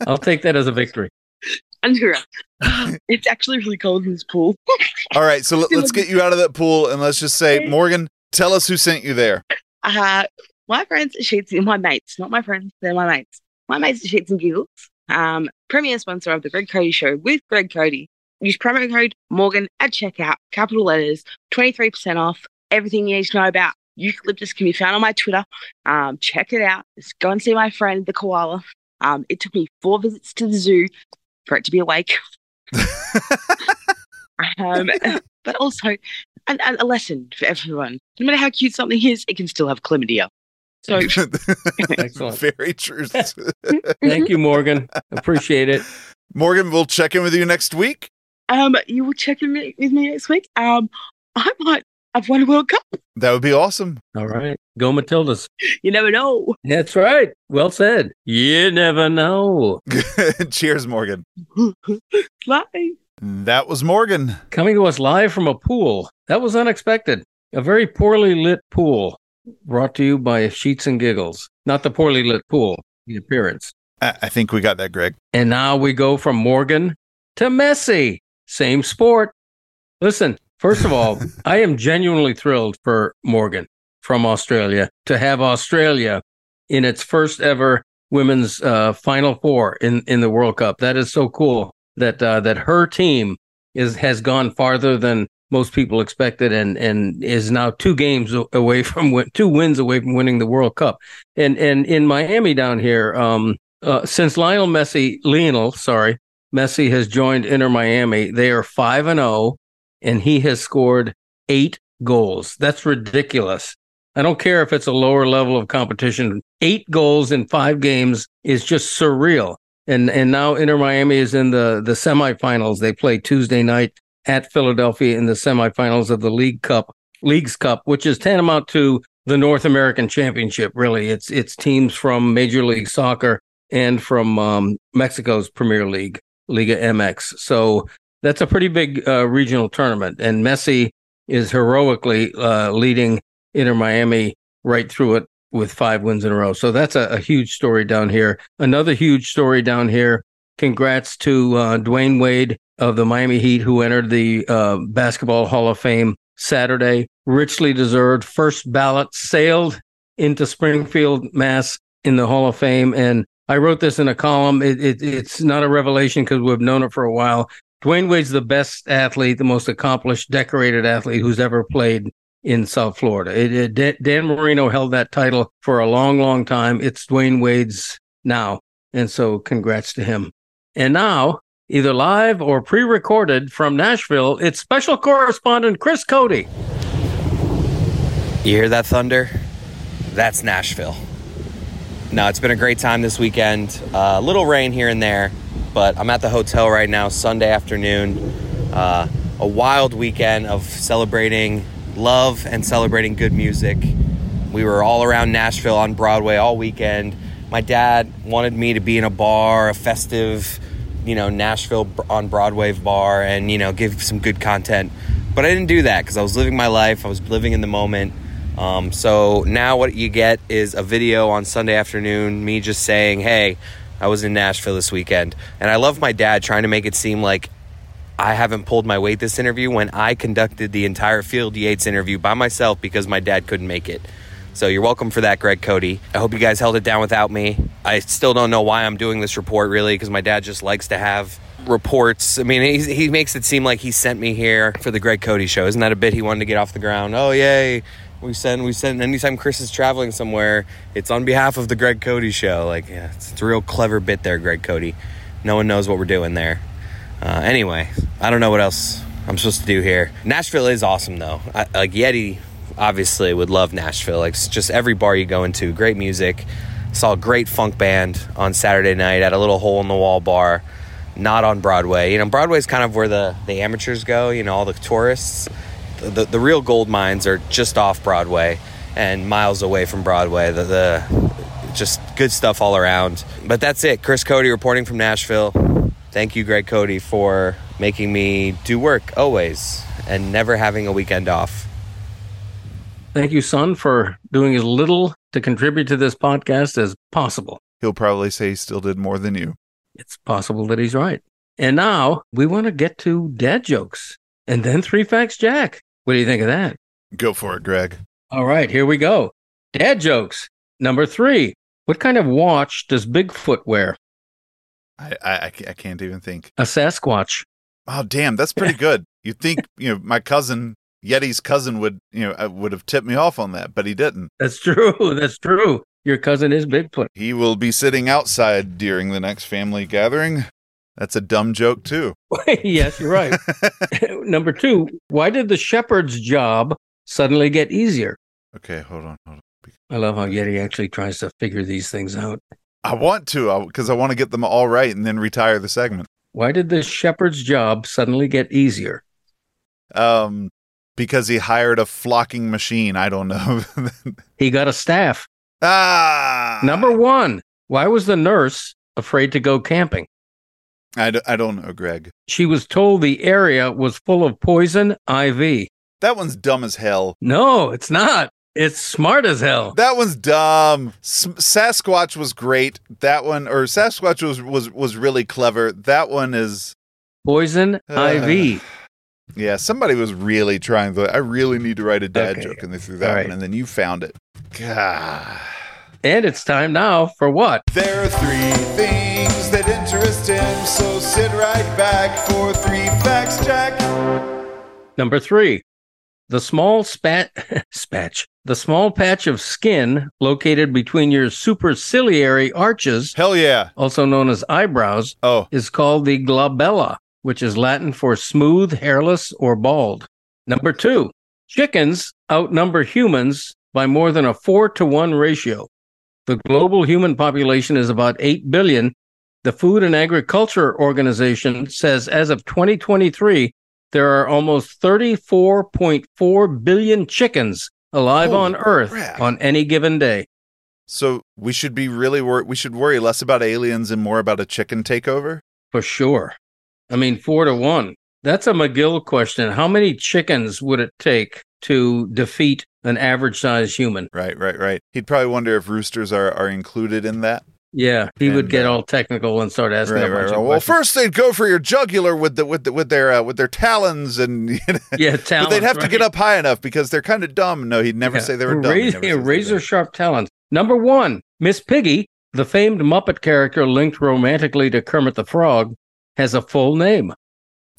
S1: I'll take that as a victory.
S6: Andrea, it's actually really cold in this pool.
S4: All right, so let, us get you out of that pool and let's just say, Morgan, tell us who sent you there.
S6: Uh, my friends at Sheets, my mates, not my friends, they're my mates. My mates at Sheets and Giggles, um, premier sponsor of the Greg Cote Show with Greg Cote. Use promo code Morgan at checkout, capital letters, 23% off. Everything you need to know about eucalyptus can be found on my Twitter. Um, check it out. Just go and see my friend, the koala. Um, it took me four visits to the zoo for it to be awake. um, but also, and, and a lesson for everyone. No matter how cute something is, it can still have chlamydia. So,
S1: Excellent.
S4: Very true.
S1: Thank you, Morgan. Appreciate it.
S4: Morgan, we'll check in with you next week.
S6: um, you will check in with me next week. Um, I might have won a World Cup.
S4: That would be awesome.
S1: All right. Go Matildas.
S6: You never know.
S1: That's right. Well said. You never know.
S4: Cheers, Morgan.
S6: Bye.
S4: That was Morgan.
S1: Coming to us live from a pool. That was unexpected. A very poorly lit pool brought to you by Sheets and Giggles. Not the poorly lit pool, the appearance.
S4: I, I think we got that, Greg.
S1: And now we go from Morgan to Messi. Same sport. Listen, first of all, I am genuinely thrilled for Morgan from Australia to have Australia in its first ever women's uh, Final Four in, in the World Cup. That is so cool that uh, that her team is has gone farther than most people expected and and is now two games away from win- two wins away from winning the World Cup. And and in Miami down here, um, uh, since Lionel Messi, Lionel, sorry, Messi has joined Inter Miami, they are five and zero, and he has scored eight goals. That's ridiculous. I don't care if it's a lower level of competition. Eight goals in five games is just surreal. And and now Inter Miami is in the the semifinals. They play Tuesday night at Philadelphia in the semifinals of the League Cup, League's Cup, which is tantamount to the North American Championship. Really, it's it's teams from Major League Soccer and from um, Mexico's Premier League, Liga MX. So that's a pretty big uh, regional tournament, and Messi is heroically uh, leading Inter Miami right through it with five wins in a row. So that's a, a huge story down here. Another huge story down here. Congrats to uh, Dwyane Wade of the Miami Heat, who entered the uh, Basketball Hall of Fame Saturday. Richly deserved. First ballot sailed into Springfield, Mass, in the Hall of Fame. And I wrote this in a column. It, it, it's not a revelation because we've known it for a while. Dwyane Wade's the best athlete, the most accomplished, decorated athlete who's ever played in South Florida. It, it, Dan- Marino held that title for a long, long time. It's Dwyane Wade's now. And so congrats to him. And now, either live or pre recorded from Nashville, it's special correspondent Chris Cote.
S5: You hear that thunder? That's Nashville. No, it's been a great time this weekend. A little rain here and there, but I'm at the hotel right now, Sunday afternoon. Uh, a wild weekend of celebrating love and celebrating good music. We were all around Nashville on Broadway all weekend. My dad wanted me to be in a bar, a festive, you know, Nashville on Broadway bar, and you know, give some good content But I didn't do that because I was living my life. I was living in the moment. Um, so now what you get is a video on Sunday afternoon, me just saying, "Hey, I was in Nashville this weekend," and I love my dad trying to make it seem like I haven't pulled my weight this interview when I conducted the entire Field Yates interview by myself because my dad couldn't make it. So you're welcome for that, Greg Cote. I hope you guys held it down without me. I still don't know why I'm doing this report really because my dad just likes to have reports. I mean, he, he makes it seem like he sent me here for the Greg Cote show. Isn't that a bit he wanted to get off the ground? Oh, yay. We send, we send, anytime Chris is traveling somewhere, it's on behalf of the Greg Cote show. Like, yeah, it's, it's a real clever bit there, Greg Cote. No one knows what we're doing there. Uh, anyway, I don't know what else I'm supposed to do here. Nashville is awesome though. I, like Yeti, obviously would love Nashville. Like just every bar you go into, great music. Saw a great funk band on Saturday night at a little hole in the wall bar, not on Broadway. You know, Broadway's kind of where the the amateurs go. You know, all the tourists. The the, the real gold mines are just off Broadway and miles away from Broadway. The, the just good stuff all around. But that's it. Chris Cote reporting from Nashville. Thank you, Greg Cote, for making me do work always and never having a weekend off.
S1: Thank you, son, for doing as little to contribute to this podcast as possible.
S4: He'll probably say he still did more than you.
S1: It's possible that he's right. And now we want to get to dad jokes and then three facts, Jack. What do you think of that?
S4: Go for it, Greg.
S1: All right, here we go. Dad jokes. Number three. What kind of watch does Bigfoot wear?
S4: I, I, I can't even think.
S1: A Sasquatch.
S4: Oh, damn, that's pretty good. You'd think, you know, my cousin, Yeti's cousin, would, you know, would have tipped me off on that, but he didn't.
S1: That's true. That's true. Your cousin is Bigfoot.
S4: He will be sitting outside during the next family gathering. That's a dumb joke, too.
S1: yes, you're right. Number two, why did the shepherd's job suddenly get easier?
S4: Okay, hold on, hold on.
S1: I love how Yeti actually tries to figure these things out.
S4: I want to because I want to get them all right and then retire the segment.
S1: Why did the shepherd's job suddenly get easier?
S4: Um, because he hired a flocking machine. I don't know.
S1: he got a staff.
S4: Ah.
S1: Number one. Why was the nurse afraid to go camping?
S4: I d- I don't know, Greg.
S1: She was told the area was full of poison ivy.
S4: That one's dumb as hell.
S1: No, it's not. It's smart as hell.
S4: That one's dumb. S- Sasquatch was great. That one, or Sasquatch was was was really clever. That one is
S1: poison
S4: uh,
S1: ivy.
S4: Yeah, somebody was really trying to. I really need to write a dad
S1: Okay.
S4: joke, and they threw that
S1: All
S4: one, and then you found it. God.
S1: And it's time now for what?
S4: There are three things that interest him, so sit right back for three facts, Jack.
S1: Number three. The small spat spatch. The small patch of skin located between your superciliary arches,
S4: Hell yeah.
S1: also known as eyebrows,
S4: Oh,
S1: is called the glabella, which is Latin for smooth, hairless, or bald. Number two, chickens outnumber humans by more than a four to one ratio. The global human population is about 8 billion. The Food and Agriculture Organization says as of 2023, there are almost 34.4 billion chickens alive
S4: Holy
S1: on Earth
S4: crap.
S1: on any given day.
S4: so we should be really wor- we should worry less about aliens and more about a chicken takeover.
S1: For sure. I mean, four to one. That's a McGill question. How many chickens would it take to defeat an average sized human?
S4: Right, right, right. He'd probably wonder if roosters are are included in that.
S1: Yeah, he would get
S4: uh,
S1: all technical and start asking
S4: Right,
S1: a bunch
S4: right. Well, first they'd go for your jugular with the with the, with their uh, with their talons, and you know,
S1: yeah,
S4: but they'd have to get up high enough because they're kind of dumb. No, he'd never
S1: Yeah.
S4: say they were dumb. He'd
S1: Razor, yeah,
S4: say they were
S1: razor sharp talons. Number one, Miss Piggy, the famed Muppet character linked romantically to Kermit the Frog, has a full name.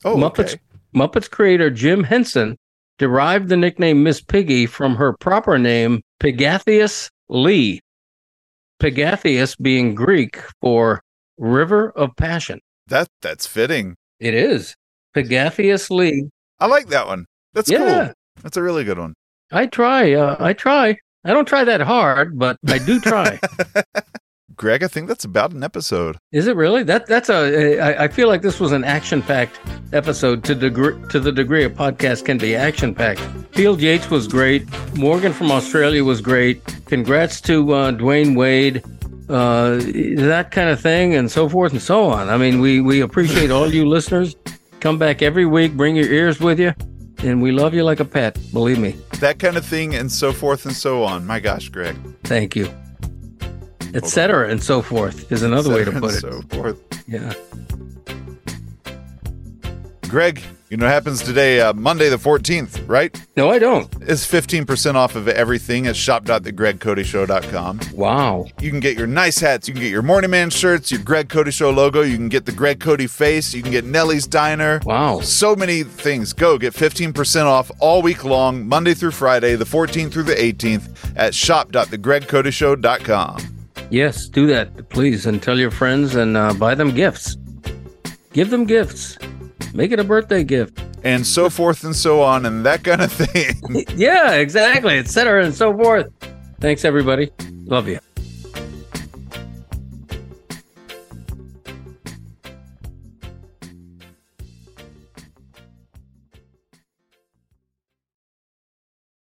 S4: Oh,
S1: Muppets
S4: okay.
S1: Muppets creator Jim Henson derived the nickname Miss Piggy from her proper name, Pigathius Lee. Pigathius being Greek for River of Passion.
S4: That that's fitting.
S1: It is. Pigathius Lee.
S4: I like that one. That's
S1: Yeah.
S4: cool. That's a really good one.
S1: I try. Uh, I try. I don't try that hard, but I do try.
S4: Greg, I think that's about an episode.
S1: Is it really? That that's a. I, I feel like this was an action-packed episode to degree to the degree a podcast can be action-packed. Field Yates was great. Morgan from Australia was great. Congrats to uh, Dwyane Wade. Uh, that kind of thing, and so forth and so on. I mean, we we appreciate all you listeners. Come back every week. Bring your ears with you. and we love you like a pet. Believe me.
S4: That kind of thing, and so forth and so on. My gosh, Greg.
S1: Thank you. Etc. and so forth is another way to put it.
S4: So forth.
S1: Yeah.
S4: Greg, you know what happens today, uh, Monday the 14th, right?
S1: No, I don't.
S4: It's 15% off of everything at shop.thegregcoteshow.com.
S1: Wow.
S4: You can get your nice hats. You can get your Morning Man shirts, your Greg Cote Show logo. You can get the Greg Cote face. You can get Nelly's Diner.
S1: Wow.
S4: So many things. Go get 15% off all week long, Monday through Friday, the 14th through the 18th at shop.thegregcoteshow.com.
S1: Yes, do that, please, and tell your friends and uh, buy them gifts. Give them gifts. Make it a birthday gift.
S4: And so forth and so on, and that kind of thing.
S1: yeah, exactly, etc. and so forth. Thanks, everybody. Love you.